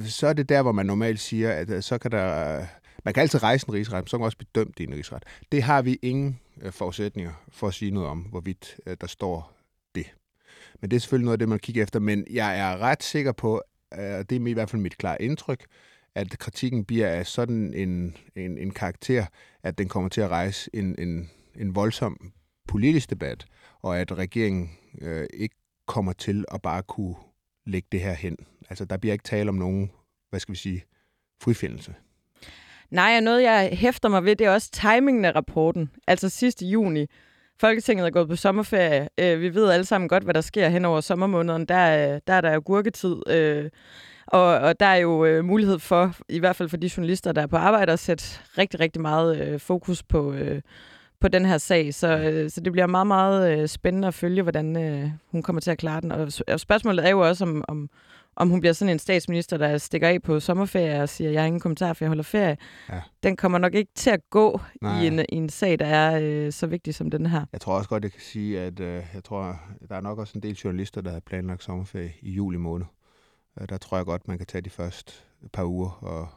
så er det der, hvor man normalt siger, at øh, så kan der... Man kan altid rejse en rigsret, men så kan man også blive dømt i en rigsret. Det har vi ingen øh, forudsætninger for at sige noget om, hvorvidt øh, der står. Men det er selvfølgelig noget af det, man kigger efter. Men jeg er ret sikker på, øh, og det er i hvert fald mit klare indtryk, at kritikken bliver af sådan en, en, en karakter, at den kommer til at rejse en, en, en voldsom politisk debat, og at regeringen øh, ikke kommer til at bare kunne lægge det her hen. Altså, der bliver ikke tale om nogen, hvad skal vi sige, frifindelse. Nej, og noget, jeg hæfter mig ved, det er også timingen af rapporten. Altså sidste juni. Folketinget er gået på sommerferie. Øh, vi ved alle sammen godt, hvad der sker hen over sommermåneden. Der, øh, der er der jo gurketid. Øh, og, og der er jo øh, mulighed for, i hvert fald for de journalister, der er på arbejde, at sætte rigtig, rigtig meget øh, fokus på, øh, på den her sag. Så, øh, så det bliver meget, meget øh, spændende at følge, hvordan øh, hun kommer til at klare den. Og, og spørgsmålet er jo også, om, om, om hun bliver sådan en statsminister, der stikker af på sommerferie og siger, jeg har ingen kommentar, for jeg holder ferie. Ja. Den kommer nok ikke til at gå i en, i en sag, der er øh, så vigtig som den her. Jeg tror også godt, jeg kan sige, at øh, jeg tror, der er nok også en del journalister, der har planlagt sommerferie i juli måned. Øh, der tror jeg godt, man kan tage de første par uger og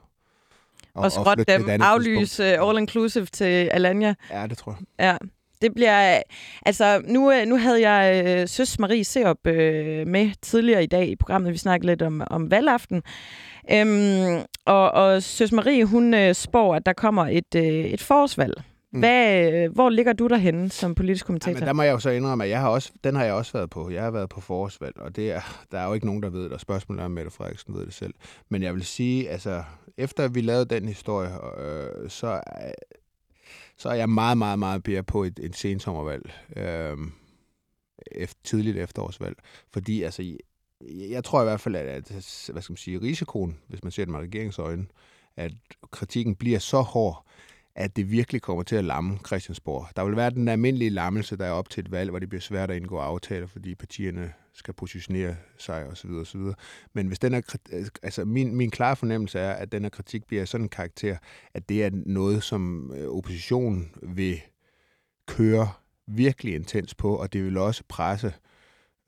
og, og skråt dem, aflyse all-inclusive til Alanya. Ja, det tror jeg. Ja. Det bliver... Altså, nu, nu havde jeg øh, Søs Marie Seop øh, med tidligere i dag i programmet. Vi snakkede lidt om, om valgaften. Øhm, og, og Søs Marie, hun øh, spår, at der kommer et, øh, et forårsvalg. Mm. Hvad, øh, hvor ligger du derhenne som politisk kommentator? Jamen, der må jeg jo så indrømme, at jeg har også, den har jeg også været på. Jeg har været på forårsvalg, og det er, der er jo ikke nogen, der ved det, og spørgsmålet er, om Mette Frederiksen ved det selv. Men jeg vil sige, altså, efter vi lavede den historie, øh, så, så er jeg meget, meget, meget mere på et, et sensommervalg. Øh, efter, tidligt efterårsvalg. Fordi altså, jeg tror i hvert fald, at, at hvad skal man sige, risikoen, hvis man ser det med regeringsøjne, at kritikken bliver så hård, at det virkelig kommer til at lamme Christiansborg. Der vil være den almindelige lammelse, der er op til et valg, hvor det bliver svært at indgå aftaler, fordi partierne skal positionere sig osv. osv. Men hvis den er, øh, altså min, min klare fornemmelse er, at den her kritik bliver sådan en karakter, at det er noget, som øh, oppositionen vil køre virkelig intens på, og det vil også presse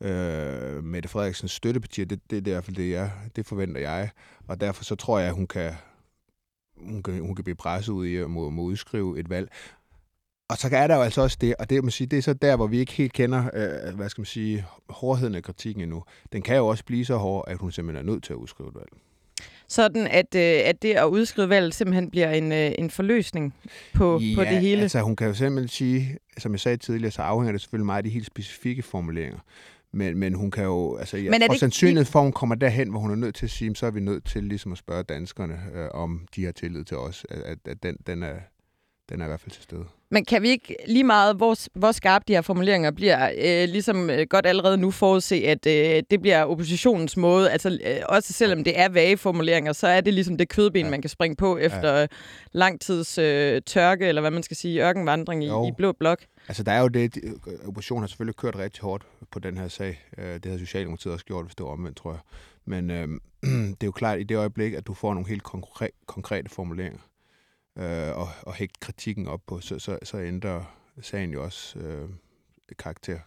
øh, Mette Frederiksens støttepartier. Det, det, det er i hvert fald det, jeg, det forventer jeg. Og derfor så tror jeg, at hun kan, hun kan, hun kan blive presset ud i at må, må udskrive et valg. Og så er der jo altså også det, og det, man sige, det er så der, hvor vi ikke helt kender, øh, hvad skal man sige, hårdheden af kritikken endnu. Den kan jo også blive så hård, at hun simpelthen er nødt til at udskrive et valg. sådan at, øh, at det at udskrive valg simpelthen bliver en, øh, en forløsning på, ja, på det hele? altså hun kan jo simpelthen sige, som jeg sagde tidligere, så afhænger det selvfølgelig meget af de helt specifikke formuleringer. Men, men hun kan jo, altså jeg Men er det- sandsynlighed for, at hun kommer derhen, hvor hun er nødt til at sige, så er vi nødt til ligesom at spørge danskerne, øh, om de har tillid til os, at, at den, den, er, den er i hvert fald til stede. Men kan vi ikke lige meget, hvor, hvor skarpe de her formuleringer bliver, øh, ligesom øh, godt allerede nu forudse, at øh, det bliver oppositionens måde, altså øh, også selvom det er vage formuleringer, så er det ligesom det kødben, ja. Man kan springe på efter ja. lang tids øh, tørke, eller hvad man skal sige, ørkenvandring i, Jo. i blå blok. Altså, der er jo det, de- oppositionen har selvfølgelig kørt rigtig hårdt på den her sag. Øh, Det havde Socialdemokratiet også gjort, hvis det var omvendt, tror jeg. Men øh, det er jo klart, i det øjeblik, at du får nogle helt konkre- konkrete formuleringer, øh, og, og hægte kritikken op på, så, så, så ændrer sagen jo også øh, karakter.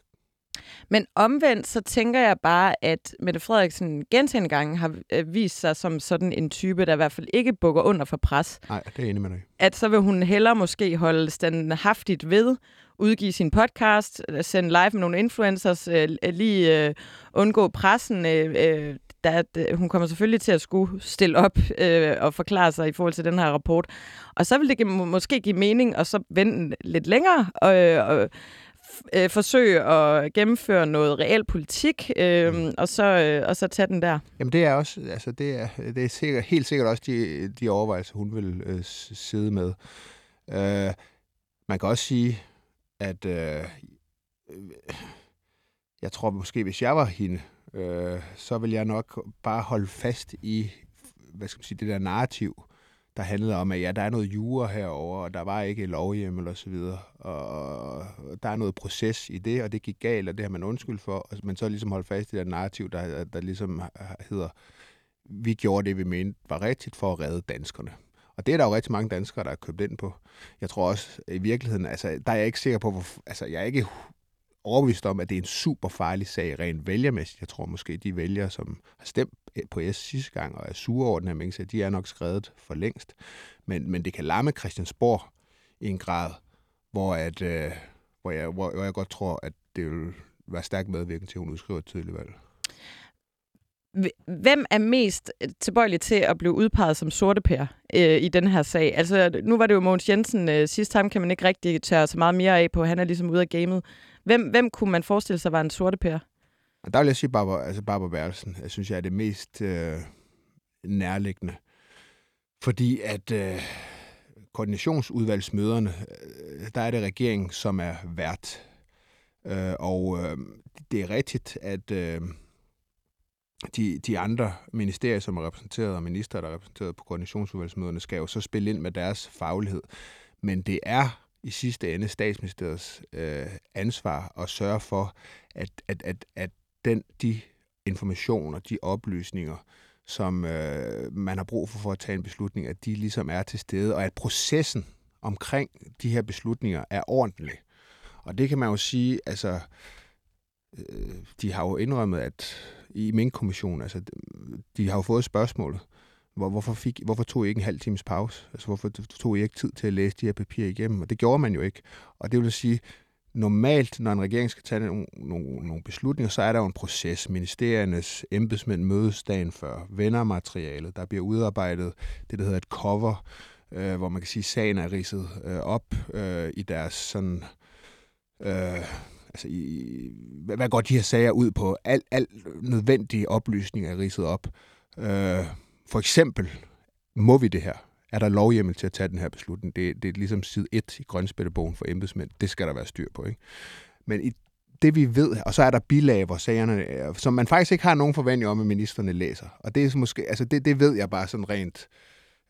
Men omvendt, så tænker jeg bare, at Mette Frederiksen gentagende gange har øh, vist sig som sådan en type, der i hvert fald ikke bukker under for pres. Nej, det er enig med dig. At så vil hun hellere måske holde standhaftigt ved, udgive sin podcast, øh, sende live med nogle influencers, øh, lige øh, undgå pressen. Øh, øh, der, der, hun kommer selvfølgelig til at skulle stille op øh, og forklare sig i forhold til den her rapport. Og så vil det give, må- måske give mening at så vente lidt længere og, og øh, forsøge at gennemføre noget reel politik, øh, og, så, øh, og så tage den der. Jamen det er også, altså det er, det er sikkert, helt sikkert også de, de overvejelser, hun vil øh, sidde med. Øh, man kan også sige, at øh, øh, jeg tror måske, hvis jeg var hende, øh, så vil jeg nok bare holde fast i, hvad skal man sige, det der narrativ, der handlede om, at ja, der er noget jura herover, og der var ikke lovhjemmel og så videre, og der er noget proces i det, og det gik galt, og det har man undskyld for, og- men så ligesom holde fast i det der narrativ, der, der ligesom hedder, vi gjorde det, vi mente var rigtigt for at redde danskerne. Og det er der jo rigtig mange danskere, der har købt ind på. Jeg tror også, i virkeligheden, altså, der er jeg ikke sikker på, hvor, altså, jeg er ikke overbevist om, at det er en super farlig sag rent vælgermæssigt. Jeg tror måske, de vælgere, som har stemt på S sidste gang og er sure over den her mængde, de er nok skrevet for længst. Men, men det kan lamme Christiansborg i en grad, hvor, at, øh, hvor, jeg, hvor, hvor jeg godt tror, at det vil være stærkt medvirkende til, at hun udskriver et tydeligt valg. Hvem er mest tilbøjelig til at blive udpeget som sortepær øh, i den her sag? Altså, nu var det jo Mogens Jensen øh, sidste ham, kan man ikke rigtig tørre så meget mere af på. Han er ligesom ude af gamet. Hvem, hvem kunne man forestille sig var en sorte pære? der vil jeg sige Barbara, altså Barbara Bertelsen. Jeg synes, jeg er det mest øh, nærliggende. Fordi at øh, koordinationsudvalgsmøderne, øh, der er det regeringen, som er vært. Øh, og øh, det er rigtigt, at øh, de, de andre ministerier, som er repræsenteret, og minister, der er repræsenteret på koordinationsudvalgsmøderne, skal jo så spille ind med deres faglighed. Men det er i sidste ende statsministeriets øh, ansvar at sørge for, at, at, at, at den, de informationer, de oplysninger, som øh, man har brug for for at tage en beslutning, at de ligesom er til stede, og at processen omkring de her beslutninger er ordentlig. Og det kan man jo sige, altså, øh, de har jo indrømmet, at i min kommission, altså, de har jo fået spørgsmålet, hvor, hvorfor, fik, hvorfor tog I ikke en halv times pause? Altså, hvorfor tog I ikke tid til at læse de her papirer igennem? Og det gjorde man jo ikke. Og det vil sige, normalt, når en regering skal tage nogle, nogle, nogle beslutninger, så er der jo en proces. Ministeriernes embedsmænd mødes dagen før, vender materialet, der bliver udarbejdet det, der hedder et cover, øh, hvor man kan sige, at sagen er ridset øh, op øh, i deres sådan... Øh, altså i, hvad, hvad går de her sager ud på? Alt al nødvendige oplysninger er ridset op. Øh, for eksempel, må vi det her? Er der lovhjemmel til at tage den her beslutning? Det, det er ligesom side 1 i grønspættebogen for embedsmænd. Det skal der være styr på. Ikke? Men i det vi ved, og så er der bilag, hvor sagerne, øh, som man faktisk ikke har nogen forventning om, at ministerne læser. Og det er måske, altså det, det ved jeg bare sådan rent,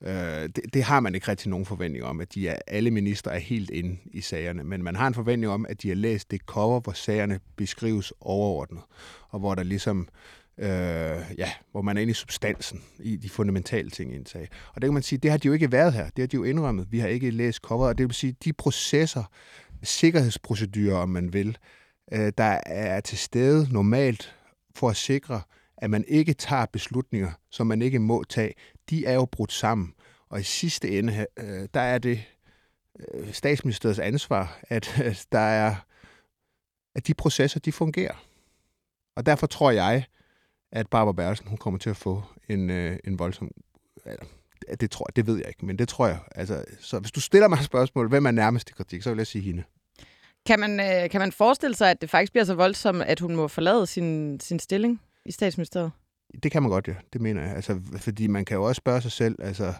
øh, det, det har man ikke rigtig nogen forventning om, at de er, alle minister er helt inde i sagerne. Men man har en forventning om, at de har læst det cover, hvor sagerne beskrives overordnet, og hvor der ligesom øh, øh, ja, hvor man er inde i substansen, i de fundamentale ting i en sag. Og det kan man sige, det har de jo ikke været her. Det har de jo indrømmet. Vi har ikke læst coveret, og det vil sige, de processer, sikkerhedsprocedurer, om man vil, øh, der er til stede normalt for at sikre, at man ikke tager beslutninger, som man ikke må tage, de er jo brudt sammen. Og i sidste ende, øh, der er det øh, statsministeriets ansvar, at at der er, at de processer, de fungerer. Og derfor tror jeg, at Barbara Bertelsen, hun kommer til at få en, øh, en voldsom eller, det tror jeg, det ved jeg ikke, men det tror jeg. Altså, så hvis du stiller mig spørgsmål, hvem er nærmest i kritik, så vil jeg sige hende. Kan man, øh, kan man forestille sig, at det faktisk bliver så voldsomt, at hun må forlade sin, sin stilling i statsministeriet? Det kan man godt, ja. Det mener jeg. Altså, fordi man kan jo også spørge sig selv, altså,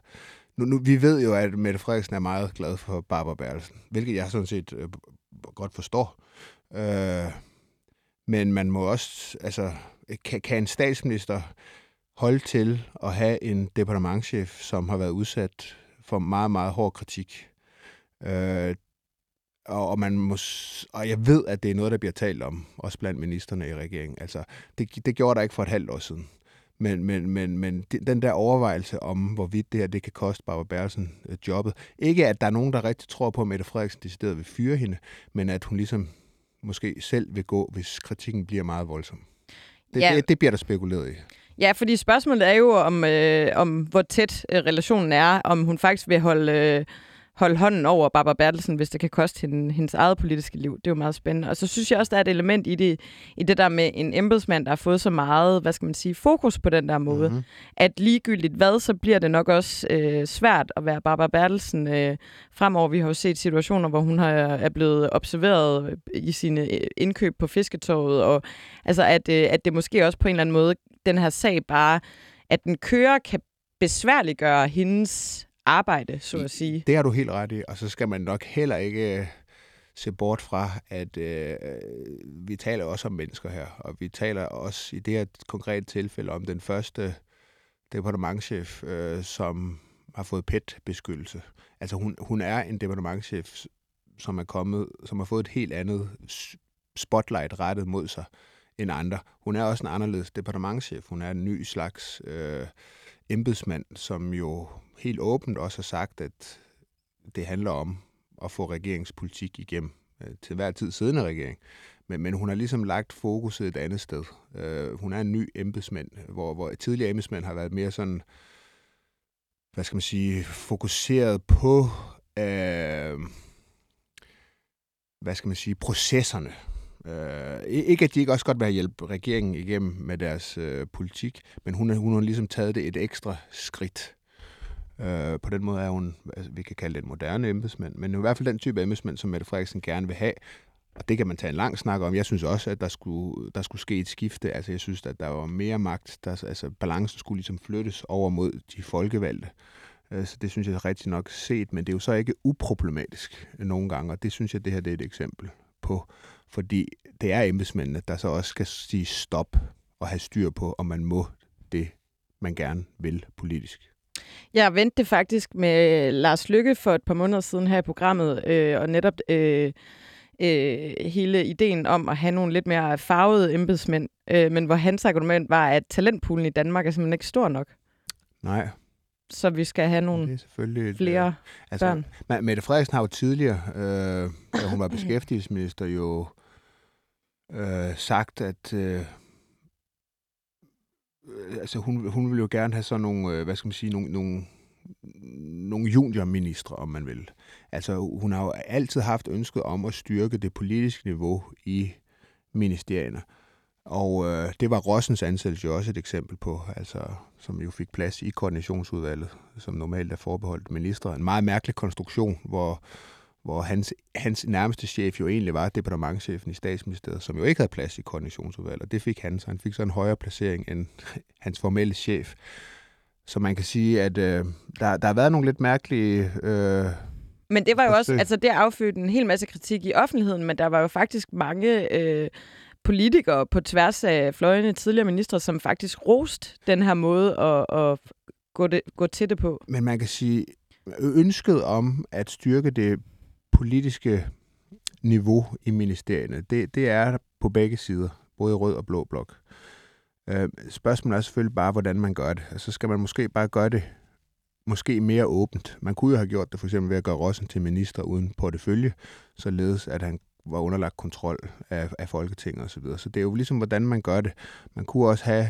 nu, nu, vi ved jo, at Mette Frederiksen er meget glad for Barbara Bertelsen, hvilket jeg sådan set øh, godt forstår. Øh, men man må også, altså, kan, kan en statsminister holde til at have en departementchef, som har været udsat for meget, meget hård kritik? Øh, og, og, man må, og jeg ved, at det er noget, der bliver talt om, også blandt ministerne i regeringen. Altså, det, det gjorde der ikke for et halvt år siden. Men, men, men, men den der overvejelse om, hvorvidt det her det kan koste Barbara Bertelsen øh, jobbet. Ikke at der er nogen, der rigtig tror på, at Mette Frederiksen decideret vil fyre hende, men at hun ligesom måske selv vil gå, hvis kritikken bliver meget voldsom. Det, ja. det, det bliver der spekuleret i. Ja, fordi spørgsmålet er jo, om, øh, om hvor tæt øh, relationen er, om hun faktisk vil holde... Øh, holde hånden over Barbara Bertelsen, hvis det kan koste hende, hendes eget politiske liv. Det er jo meget spændende. Og så synes jeg også, der er et element i det, i det der med en embedsmand, der har fået så meget, hvad skal man sige, fokus på den der måde, mm-hmm. at ligegyldigt hvad, så bliver det nok også øh, svært at være Barbara Bertelsen øh, fremover. Vi har jo set situationer, hvor hun har, er blevet observeret i sine øh, indkøb på fisketorvet, og altså at, øh, at det måske også på en eller anden måde, den her sag bare, at den kører kan besværliggøre hendes arbejde, så at sige. Det har du helt ret i, og så skal man nok heller ikke øh, se bort fra, at øh, vi taler også om mennesker her, og vi taler også i det her konkrete tilfælde om den første departementchef, øh, som har fået PET-beskyttelse. Altså hun, hun er en departementchef, som er kommet, som har fået et helt andet spotlight rettet mod sig end andre. Hun er også en anderledes departementchef. Hun er en ny slags øh, embedsmand, som jo helt åbent også har sagt, at det handler om at få regeringspolitik igennem øh, til hver tid siddende regering. Men, men hun har ligesom lagt fokuset et andet sted. Øh, hun er en ny embedsmand, hvor, hvor tidligere embedsmænd har været mere sådan, hvad skal man sige, fokuseret på, øh, hvad skal man sige, processerne. Øh, ikke at de ikke også godt vil hjælpe regeringen igennem med deres øh, politik, men hun, hun har ligesom taget det et ekstra skridt. Øh, på den måde er hun, altså, vi kan kalde det en moderne embedsmand, men i hvert fald den type embedsmand, som Mette Frederiksen gerne vil have. Og det kan man tage en lang snak om. Jeg synes også, at der skulle, der skulle ske et skifte. Altså, jeg synes, at der var mere magt. Der, altså, balancen skulle ligesom flyttes over mod de folkevalgte. Øh, så det synes jeg er rigtig nok set, men det er jo så ikke uproblematisk nogle gange, og det synes jeg, det her det er et eksempel på. Fordi det er embedsmændene, der så også skal sige stop og have styr på, om man må det, man gerne vil politisk. Jeg vendte faktisk med Lars Lykke for et par måneder siden her i programmet, øh, og netop øh, øh, hele ideen om at have nogle lidt mere farvede embedsmænd, øh, men hvor hans argument var, at talentpoolen i Danmark er simpelthen ikke stor nok. Nej. Så vi skal have nogle det er selvfølgelig flere et, øh, altså, børn. Mette Frederiksen har jo tidligere, øh, da hun var beskæftigelsesminister, jo øh, sagt, at øh, øh, altså hun, hun vil jo gerne have sådan nogle, øh, hvad skal man sige, nogle, nogle, nogle juniorministre, om man vil. Altså hun har jo altid haft ønsket om at styrke det politiske niveau i ministerierne. Og øh, det var Rossens ansættelse jo også et eksempel på, altså, som jo fik plads i koordinationsudvalget, som normalt er forbeholdt ministre. En meget mærkelig konstruktion, hvor hvor hans, hans nærmeste chef jo egentlig var departementchefen i statsministeriet, som jo ikke havde plads i koordinationsudvalget, og det fik han, så han fik så en højere placering end hans formelle chef. Så man kan sige, at øh, der, der har været nogle lidt mærkelige... Øh, men det var jo også, altså det affødte en hel masse kritik i offentligheden, men der var jo faktisk mange øh, politikere på tværs af fløjene, tidligere ministre, som faktisk rost den her måde at, at gå, det, gå til det på. Men man kan sige, ønsket om at styrke det politiske niveau i ministerierne, det, det er på begge sider, både rød og blå blok. Øh, spørgsmålet er selvfølgelig bare, hvordan man gør det. Så skal man måske bare gøre det måske mere åbent. Man kunne jo have gjort det for eksempel ved at gøre Rossen til minister uden portefølje, således at han var underlagt kontrol af, af Folketinget osv. Så, videre. så det er jo ligesom, hvordan man gør det. Man kunne også have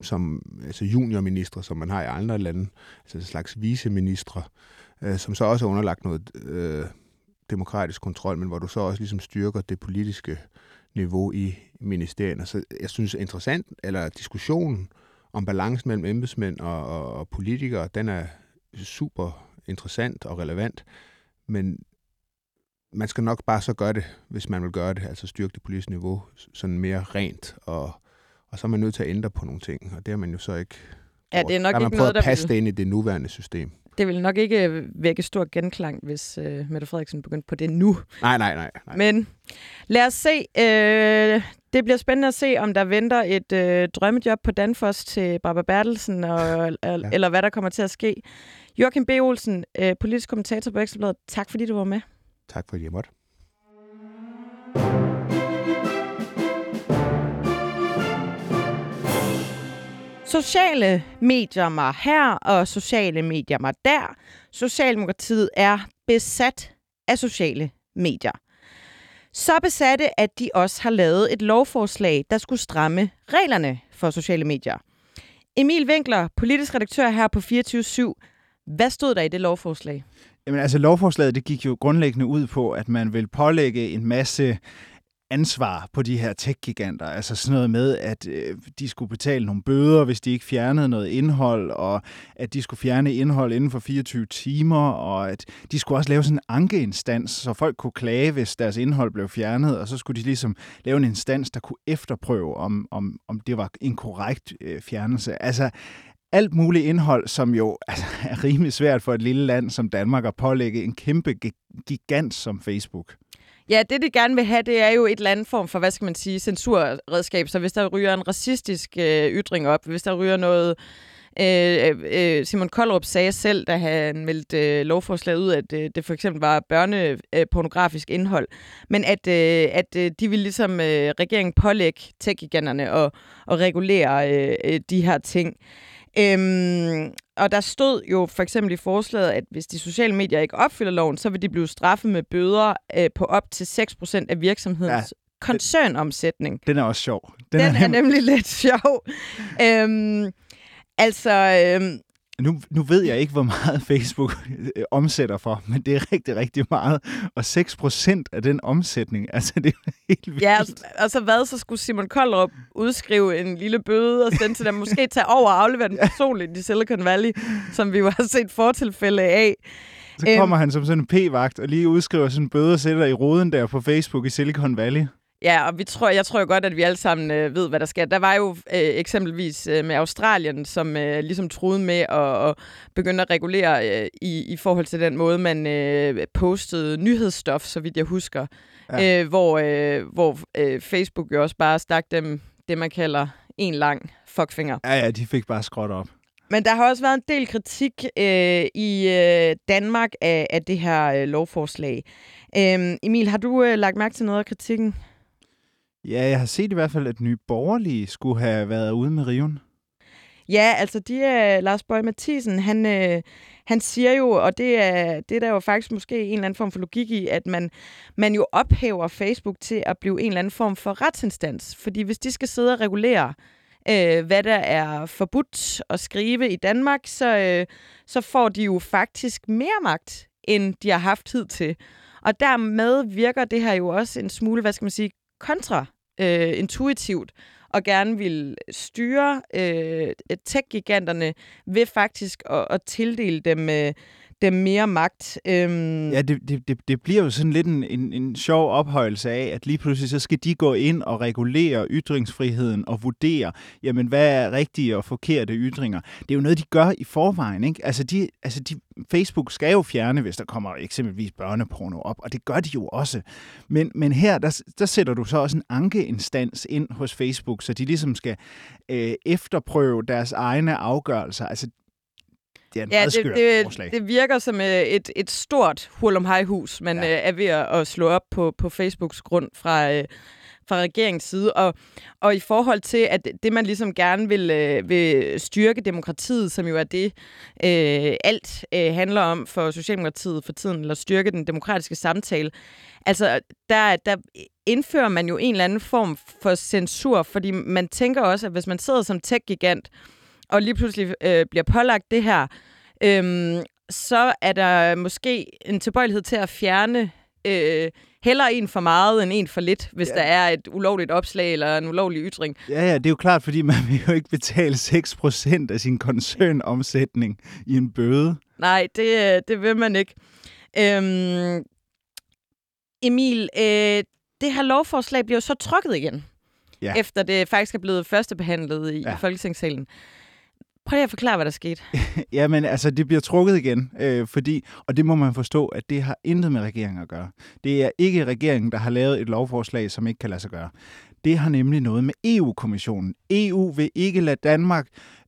som altså juniorminister, som man har i andre lande, altså en slags viceministre, øh, som så også er underlagt noget øh, demokratisk kontrol, men hvor du så også ligesom styrker det politiske niveau i ministerierne. Så jeg synes interessant, eller diskussionen om balancen mellem embedsmænd og, og, og politikere, den er super interessant og relevant, men man skal nok bare så gøre det, hvis man vil gøre det, altså styrke det politiske niveau sådan mere rent, og, og så er man nødt til at ændre på nogle ting, og det har man jo så ikke Ja, det er nok der ikke man noget, der at passe vil... det ind i det nuværende system. Det vil nok ikke øh, vække stor genklang, hvis øh, Mette Frederiksen begyndte på det nu. Nej, nej, nej. nej. Men lad os se. Øh, det bliver spændende at se, om der venter et øh, drømmejob på Danfoss til Barbara Bertelsen, og, ja. eller hvad der kommer til at ske. Joachim B. Olsen, øh, politisk kommentator på Ekstrabladet. Tak fordi du var med. Tak fordi jeg måtte. Sociale medier mig her, og sociale medier mig der. Socialdemokratiet er besat af sociale medier. Så besatte, at de også har lavet et lovforslag, der skulle stramme reglerne for sociale medier. Emil Winkler, politisk redaktør her på 24-7. Hvad stod der i det lovforslag? Jamen altså, lovforslaget det gik jo grundlæggende ud på, at man vil pålægge en masse ansvar på de her tech-giganter. Altså sådan noget med, at øh, de skulle betale nogle bøder, hvis de ikke fjernede noget indhold, og at de skulle fjerne indhold inden for 24 timer, og at de skulle også lave sådan en ankeinstans, så folk kunne klage, hvis deres indhold blev fjernet, og så skulle de ligesom lave en instans, der kunne efterprøve, om, om, om det var en korrekt øh, fjernelse. Altså, alt muligt indhold, som jo altså, er rimelig svært for et lille land som Danmark at pålægge en kæmpe gigant som Facebook. Ja, det de gerne vil have, det er jo et eller andet form for, hvad skal man sige, censurredskab. Så hvis der ryger en racistisk øh, ytring op, hvis der ryger noget... Øh, øh, øh Simon Koldrup sagde selv, da han meldte øh, lovforslaget ud, at øh, det for eksempel var børnepornografisk øh, indhold, men at, øh, at øh, de ville ligesom øh, regeringen pålægge tech-giganterne og, og regulere øh, øh, de her ting. Øhm, og der stod jo for eksempel i forslaget, at hvis de sociale medier ikke opfylder loven, så vil de blive straffet med bøder øh, på op til 6% af virksomhedens ja, koncernomsætning. Den er også sjov. Den, den er, er nemlig lidt sjov. øhm, altså, øhm, nu, nu ved jeg ikke, hvor meget Facebook øh, omsætter for, men det er rigtig, rigtig meget. Og 6 procent af den omsætning, altså det er helt vildt. Ja, altså hvad, så skulle Simon Koldrup udskrive en lille bøde og sende til dem, måske tage over og aflevere den personligt i Silicon Valley, som vi jo har set fortilfælde af. Så kommer æm... han som sådan en p-vagt og lige udskriver sådan en bøde og sætter i roden der på Facebook i Silicon Valley. Ja, og vi tror, jeg tror jo godt, at vi alle sammen øh, ved, hvad der sker. Der var jo øh, eksempelvis øh, med Australien, som øh, ligesom troede med at, at begynde at regulere øh, i, i forhold til den måde, man øh, postede nyhedsstof, så vidt jeg husker. Ja. Øh, hvor øh, hvor øh, Facebook jo også bare stak dem det, man kalder en lang fuckfinger. Ja, ja, de fik bare skråt op. Men der har også været en del kritik øh, i øh, Danmark af, af det her øh, lovforslag. Øh, Emil, har du øh, lagt mærke til noget af kritikken? Ja, jeg har set i hvert fald, at Nye Borgerlige skulle have været ude med riven. Ja, altså de er, Lars Bøge Mathisen, han, øh, han siger jo, og det er, det er der jo faktisk måske en eller anden form for logik i, at man, man jo ophæver Facebook til at blive en eller anden form for retsinstans. Fordi hvis de skal sidde og regulere, øh, hvad der er forbudt at skrive i Danmark, så, øh, så får de jo faktisk mere magt, end de har haft hidtil. Og dermed virker det her jo også en smule, hvad skal man sige, kontraintuitivt øh, og gerne vil styre øh, tech-giganterne ved faktisk at, at tildele dem øh, dem mere magt. Øhm... Ja, det, det, det, det bliver jo sådan lidt en, en, en sjov ophøjelse af, at lige pludselig så skal de gå ind og regulere ytringsfriheden og vurdere, jamen hvad er rigtige og forkerte ytringer. Det er jo noget, de gør i forvejen. Ikke? Altså, de, altså de, Facebook skal jo fjerne, hvis der kommer eksempelvis børneporno op, og det gør de jo også. Men, men her, der, der sætter du så også en ankeinstans ind hos Facebook, så de ligesom skal øh, efterprøve deres egne afgørelser. Altså, det er en ja, det, det, det virker som øh, et, et stort hurlum hus man ja. Øh, er ved at slå op på, på Facebooks grund fra, øh, fra regeringens side. Og, og i forhold til, at det man ligesom gerne vil, vil styrke demokratiet, som jo er det, øh, alt øh, handler om for Socialdemokratiet for tiden, eller styrke den demokratiske samtale, altså der, der indfører man jo en eller anden form for censur, fordi man tænker også, at hvis man sidder som tech-gigant, og lige pludselig øh, bliver pålagt det her, øh, så er der måske en tilbøjelighed til at fjerne øh, heller en for meget end en for lidt, hvis ja. der er et ulovligt opslag eller en ulovlig ytring. Ja, ja, det er jo klart, fordi man vil jo ikke betale 6% af sin koncernomsætning i en bøde. Nej, det, øh, det vil man ikke. Øhm, Emil, øh, det her lovforslag bliver jo så trykket igen, ja. efter det faktisk er blevet førstebehandlet i, ja. i Folketingssalen. Prøv lige at forklare, hvad der skete. Jamen, altså, det bliver trukket igen, øh, fordi, og det må man forstå, at det har intet med regeringen at gøre. Det er ikke regeringen, der har lavet et lovforslag, som ikke kan lade sig gøre. Det har nemlig noget med EU-kommissionen. EU vil ikke lade Danmark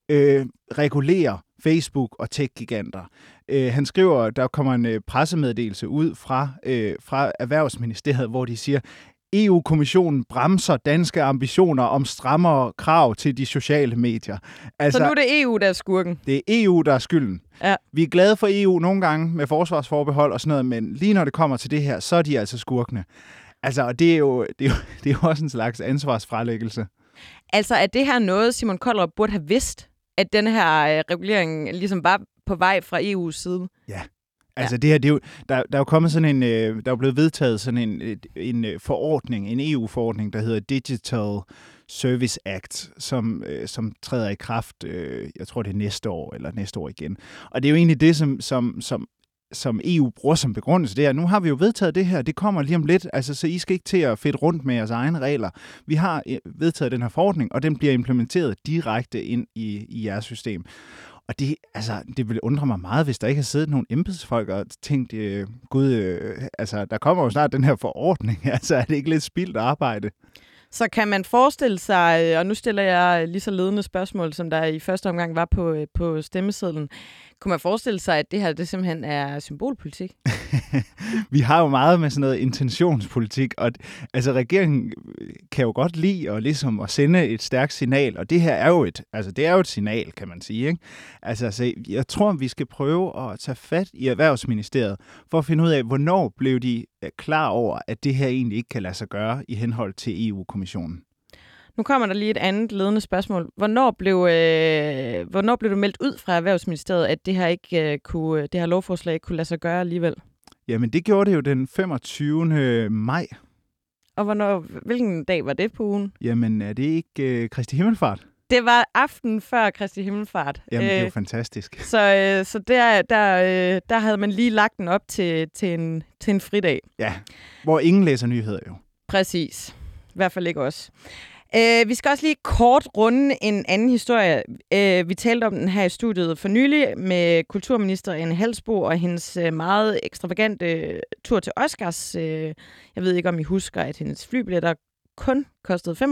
øh, regulere Facebook og tech-giganter. Øh, han skriver, der kommer en øh, pressemeddelelse ud fra, øh, fra Erhvervsministeriet, hvor de siger, EU-kommissionen bremser danske ambitioner om strammere krav til de sociale medier. Altså, så nu er det EU, der er skurken? Det er EU, der er skylden. Ja. Vi er glade for EU nogle gange med forsvarsforbehold og sådan noget, men lige når det kommer til det her, så er de altså skurkene. Altså, og det er jo, det er jo, det er jo også en slags ansvarsfralæggelse. Altså, er det her noget, Simon Koldrup burde have vidst, at den her øh, regulering ligesom var på vej fra EU's side? Ja, Altså det her, det er jo, der, der er jo kommet sådan en, øh, der er blevet vedtaget sådan en, en, en forordning, en EU-forordning, der hedder Digital Service Act, som, øh, som træder i kraft, øh, jeg tror det er næste år, eller næste år igen. Og det er jo egentlig det, som, som, som, som EU bruger som begrundelse, det er, nu har vi jo vedtaget det her, det kommer lige om lidt, altså så I skal ikke til at fedt rundt med jeres egne regler. Vi har øh, vedtaget den her forordning, og den bliver implementeret direkte ind i, i jeres system. Og det, altså, det ville undre mig meget, hvis der ikke har siddet nogle embedsfolk og tænkt, øh, gud, øh, altså, der kommer jo snart den her forordning. Altså, er det ikke lidt spildt arbejde? Så kan man forestille sig, øh, og nu stiller jeg lige så ledende spørgsmål, som der i første omgang var på, øh, på stemmesedlen. Kunne man forestille sig, at det her det simpelthen er symbolpolitik? vi har jo meget med sådan noget intentionspolitik, og altså regeringen øh, kan jo godt lide at, ligesom at sende et stærkt signal, og det her er jo et, altså, det er jo et signal, kan man sige. Ikke? Altså, altså, jeg tror, vi skal prøve at tage fat i Erhvervsministeriet for at finde ud af, hvornår blev de øh, klar over, at det her egentlig ikke kan lade sig gøre i henhold til EU-kommissionen. Nu kommer der lige et andet ledende spørgsmål. Hvornår blev, øh, hvornår blev du meldt ud fra Erhvervsministeriet, at det her, ikke, øh, kunne, det her lovforslag ikke kunne lade sig gøre alligevel? Jamen, det gjorde det jo den 25. maj. Og hvornår, hvilken dag var det på ugen? Jamen, er det ikke øh, Kristi Himmelfart? Det var aften før Kristi Himmelfart. Jamen, det er jo øh, fantastisk. Så, øh, så der, der, øh, der havde man lige lagt den op til, til, en, til en fridag. Ja, hvor ingen læser nyheder jo. Præcis. I hvert fald ikke os. Uh, vi skal også lige kort runde en anden historie. Uh, vi talte om den her i studiet for nylig med kulturminister Anne Halsbo og hendes uh, meget ekstravagante tur til Oscars. Uh, jeg ved ikke, om I husker, at hendes flybilletter kun kostede 95.000. Uh,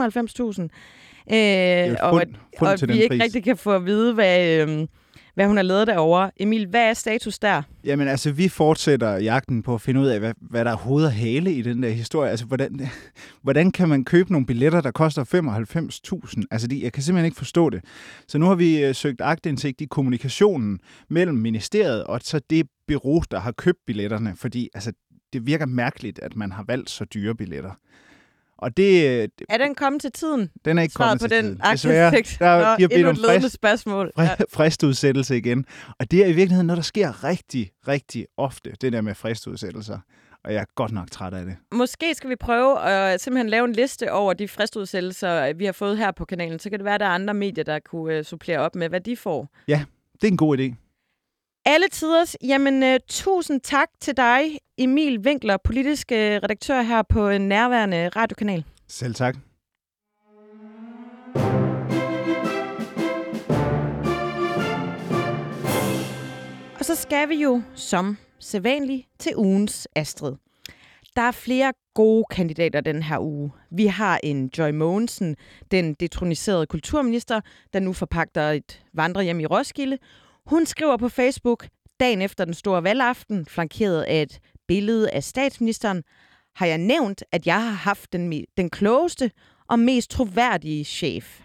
og, fund, fund og vi ikke pris. rigtig kan få at vide, hvad... Uh, hvad hun har lavet derovre. Emil, hvad er status der? Jamen altså, vi fortsætter jagten på at finde ud af, hvad, hvad der er hoved og hale i den der historie. Altså, hvordan, hvordan kan man købe nogle billetter, der koster 95.000? Altså, de, jeg kan simpelthen ikke forstå det. Så nu har vi øh, søgt agtindsigt i kommunikationen mellem ministeriet og så det bureau, der har købt billetterne, fordi altså, det virker mærkeligt, at man har valgt så dyre billetter. Og det, øh, er den kommet til tiden? Den er ikke kommet på til den tiden. Desværre, der, de har blevet nogle frist, spørgsmål. Ja. fristudsættelse igen. Og det er i virkeligheden noget, der sker rigtig, rigtig ofte, det der med fristudsættelser. Og jeg er godt nok træt af det. Måske skal vi prøve at simpelthen lave en liste over de fristudsættelser, vi har fået her på kanalen. Så kan det være, at der er andre medier, der kunne uh, supplere op med, hvad de får. Ja, det er en god idé. Alle tiders. Jamen, uh, tusind tak til dig, Emil Winkler, politisk uh, redaktør her på en nærværende radiokanal. Selv tak. Og så skal vi jo som sædvanligt til ugens Astrid. Der er flere gode kandidater den her uge. Vi har en Joy Mogensen, den detroniserede kulturminister, der nu forpagter et vandrehjem i Roskilde. Hun skriver på Facebook, dagen efter den store valgaften, flankeret af et billede af statsministeren, har jeg nævnt, at jeg har haft den, den klogeste og mest troværdige chef.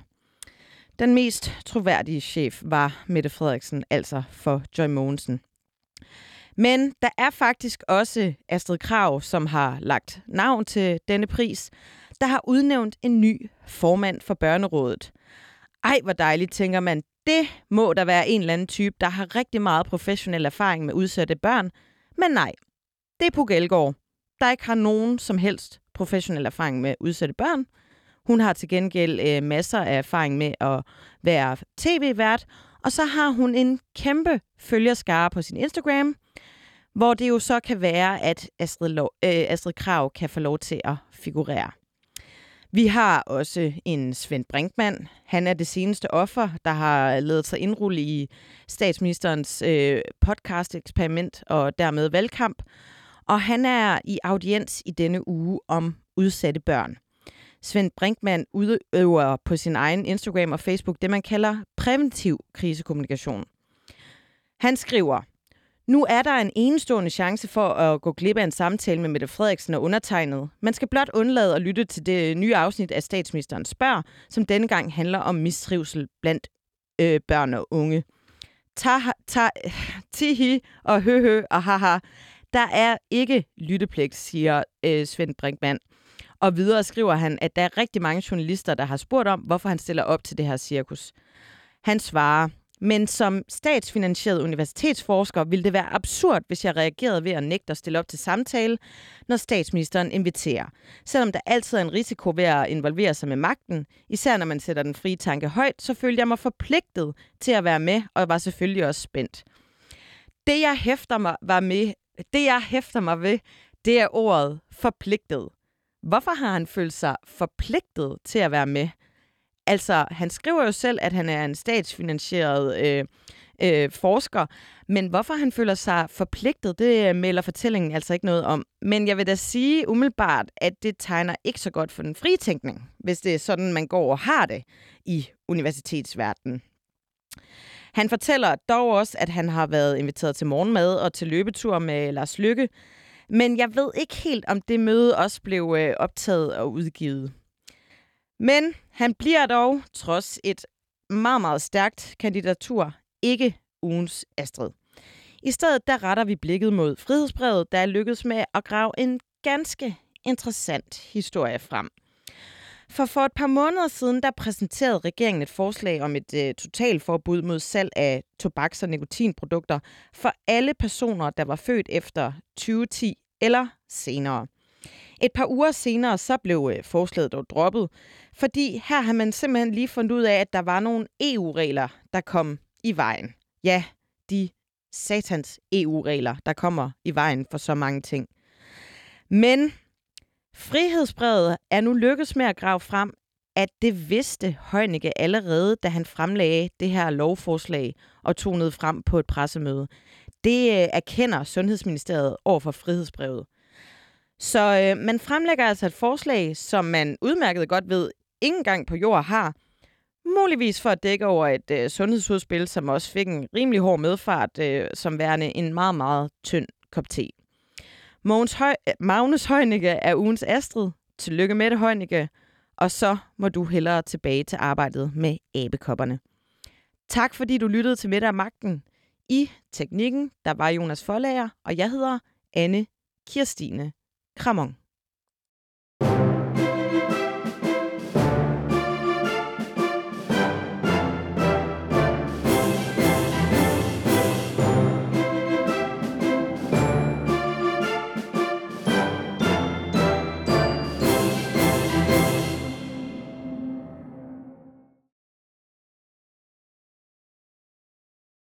Den mest troværdige chef var Mette Frederiksen, altså for Joy Mogensen. Men der er faktisk også Astrid Krav, som har lagt navn til denne pris, der har udnævnt en ny formand for Børnerådet. Ej, hvor dejligt, tænker man. Det må der være en eller anden type, der har rigtig meget professionel erfaring med udsatte børn. Men nej, det er Puk Elgård. der ikke har nogen som helst professionel erfaring med udsatte børn. Hun har til gengæld øh, masser af erfaring med at være tv-vært, og så har hun en kæmpe følgerskare på sin Instagram, hvor det jo så kan være, at Astrid, Lo- øh, Astrid Krav kan få lov til at figurere. Vi har også en Svend Brinkmann. Han er det seneste offer, der har lavet sig indrulle i statsministerens øh, podcast-eksperiment og dermed valgkamp. Og han er i audiens i denne uge om udsatte børn. Svend Brinkmann udøver på sin egen Instagram og Facebook det, man kalder præventiv krisekommunikation. Han skriver, nu er der en enestående chance for at gå glip af en samtale med Mette Frederiksen og undertegnet. Man skal blot undlade at lytte til det nye afsnit af Statsministeren Spørg, som denne gang handler om mistrivsel blandt øh, børn og unge. Ta, ta, tihi og høhø og haha. Der er ikke lyttepligt, siger øh, Svend Brinkmann. Og videre skriver han, at der er rigtig mange journalister, der har spurgt om, hvorfor han stiller op til det her cirkus. Han svarer, men som statsfinansieret universitetsforsker ville det være absurd, hvis jeg reagerede ved at nægte at stille op til samtale, når statsministeren inviterer. Selvom der altid er en risiko ved at involvere sig med magten, især når man sætter den frie tanke højt, så følte jeg mig forpligtet til at være med, og jeg var selvfølgelig også spændt. Det jeg hæfter mig, var med, det jeg hæfter mig ved, det er ordet forpligtet. Hvorfor har han følt sig forpligtet til at være med? Altså, han skriver jo selv, at han er en statsfinansieret øh, øh, forsker, men hvorfor han føler sig forpligtet, det øh, melder fortællingen altså ikke noget om. Men jeg vil da sige umiddelbart, at det tegner ikke så godt for den fritænkning, hvis det er sådan, man går og har det i universitetsverdenen. Han fortæller dog også, at han har været inviteret til morgenmad og til løbetur med Lars Lykke, men jeg ved ikke helt, om det møde også blev øh, optaget og udgivet. Men han bliver dog, trods et meget, meget stærkt kandidatur, ikke ugens Astrid. I stedet der retter vi blikket mod frihedsbrevet, der er lykkedes med at grave en ganske interessant historie frem. For for et par måneder siden, der præsenterede regeringen et forslag om et øh, totalforbud mod salg af tobaks- og nikotinprodukter for alle personer, der var født efter 2010 eller senere. Et par uger senere så blev øh, forslaget dog droppet, fordi her har man simpelthen lige fundet ud af, at der var nogle EU-regler, der kom i vejen. Ja, de satans EU-regler, der kommer i vejen for så mange ting. Men frihedsbrevet er nu lykkes med at grave frem, at det vidste Heunicke allerede, da han fremlagde det her lovforslag og tog ned frem på et pressemøde. Det øh, erkender Sundhedsministeriet over for frihedsbrevet. Så øh, man fremlægger altså et forslag, som man udmærket godt ved, ingen gang på jord har, muligvis for at dække over et øh, sundhedsudspil, som også fik en rimelig hård medfart, øh, som værende en meget, meget tynd kop te. Mogens Høj, Magnus Heunicke er ugens Astrid. Tillykke med det, Heunicke. Og så må du hellere tilbage til arbejdet med abekopperne. Tak fordi du lyttede til Middag Magten. I teknikken, der var Jonas Forlager, og jeg hedder Anne Kirstine Kramon.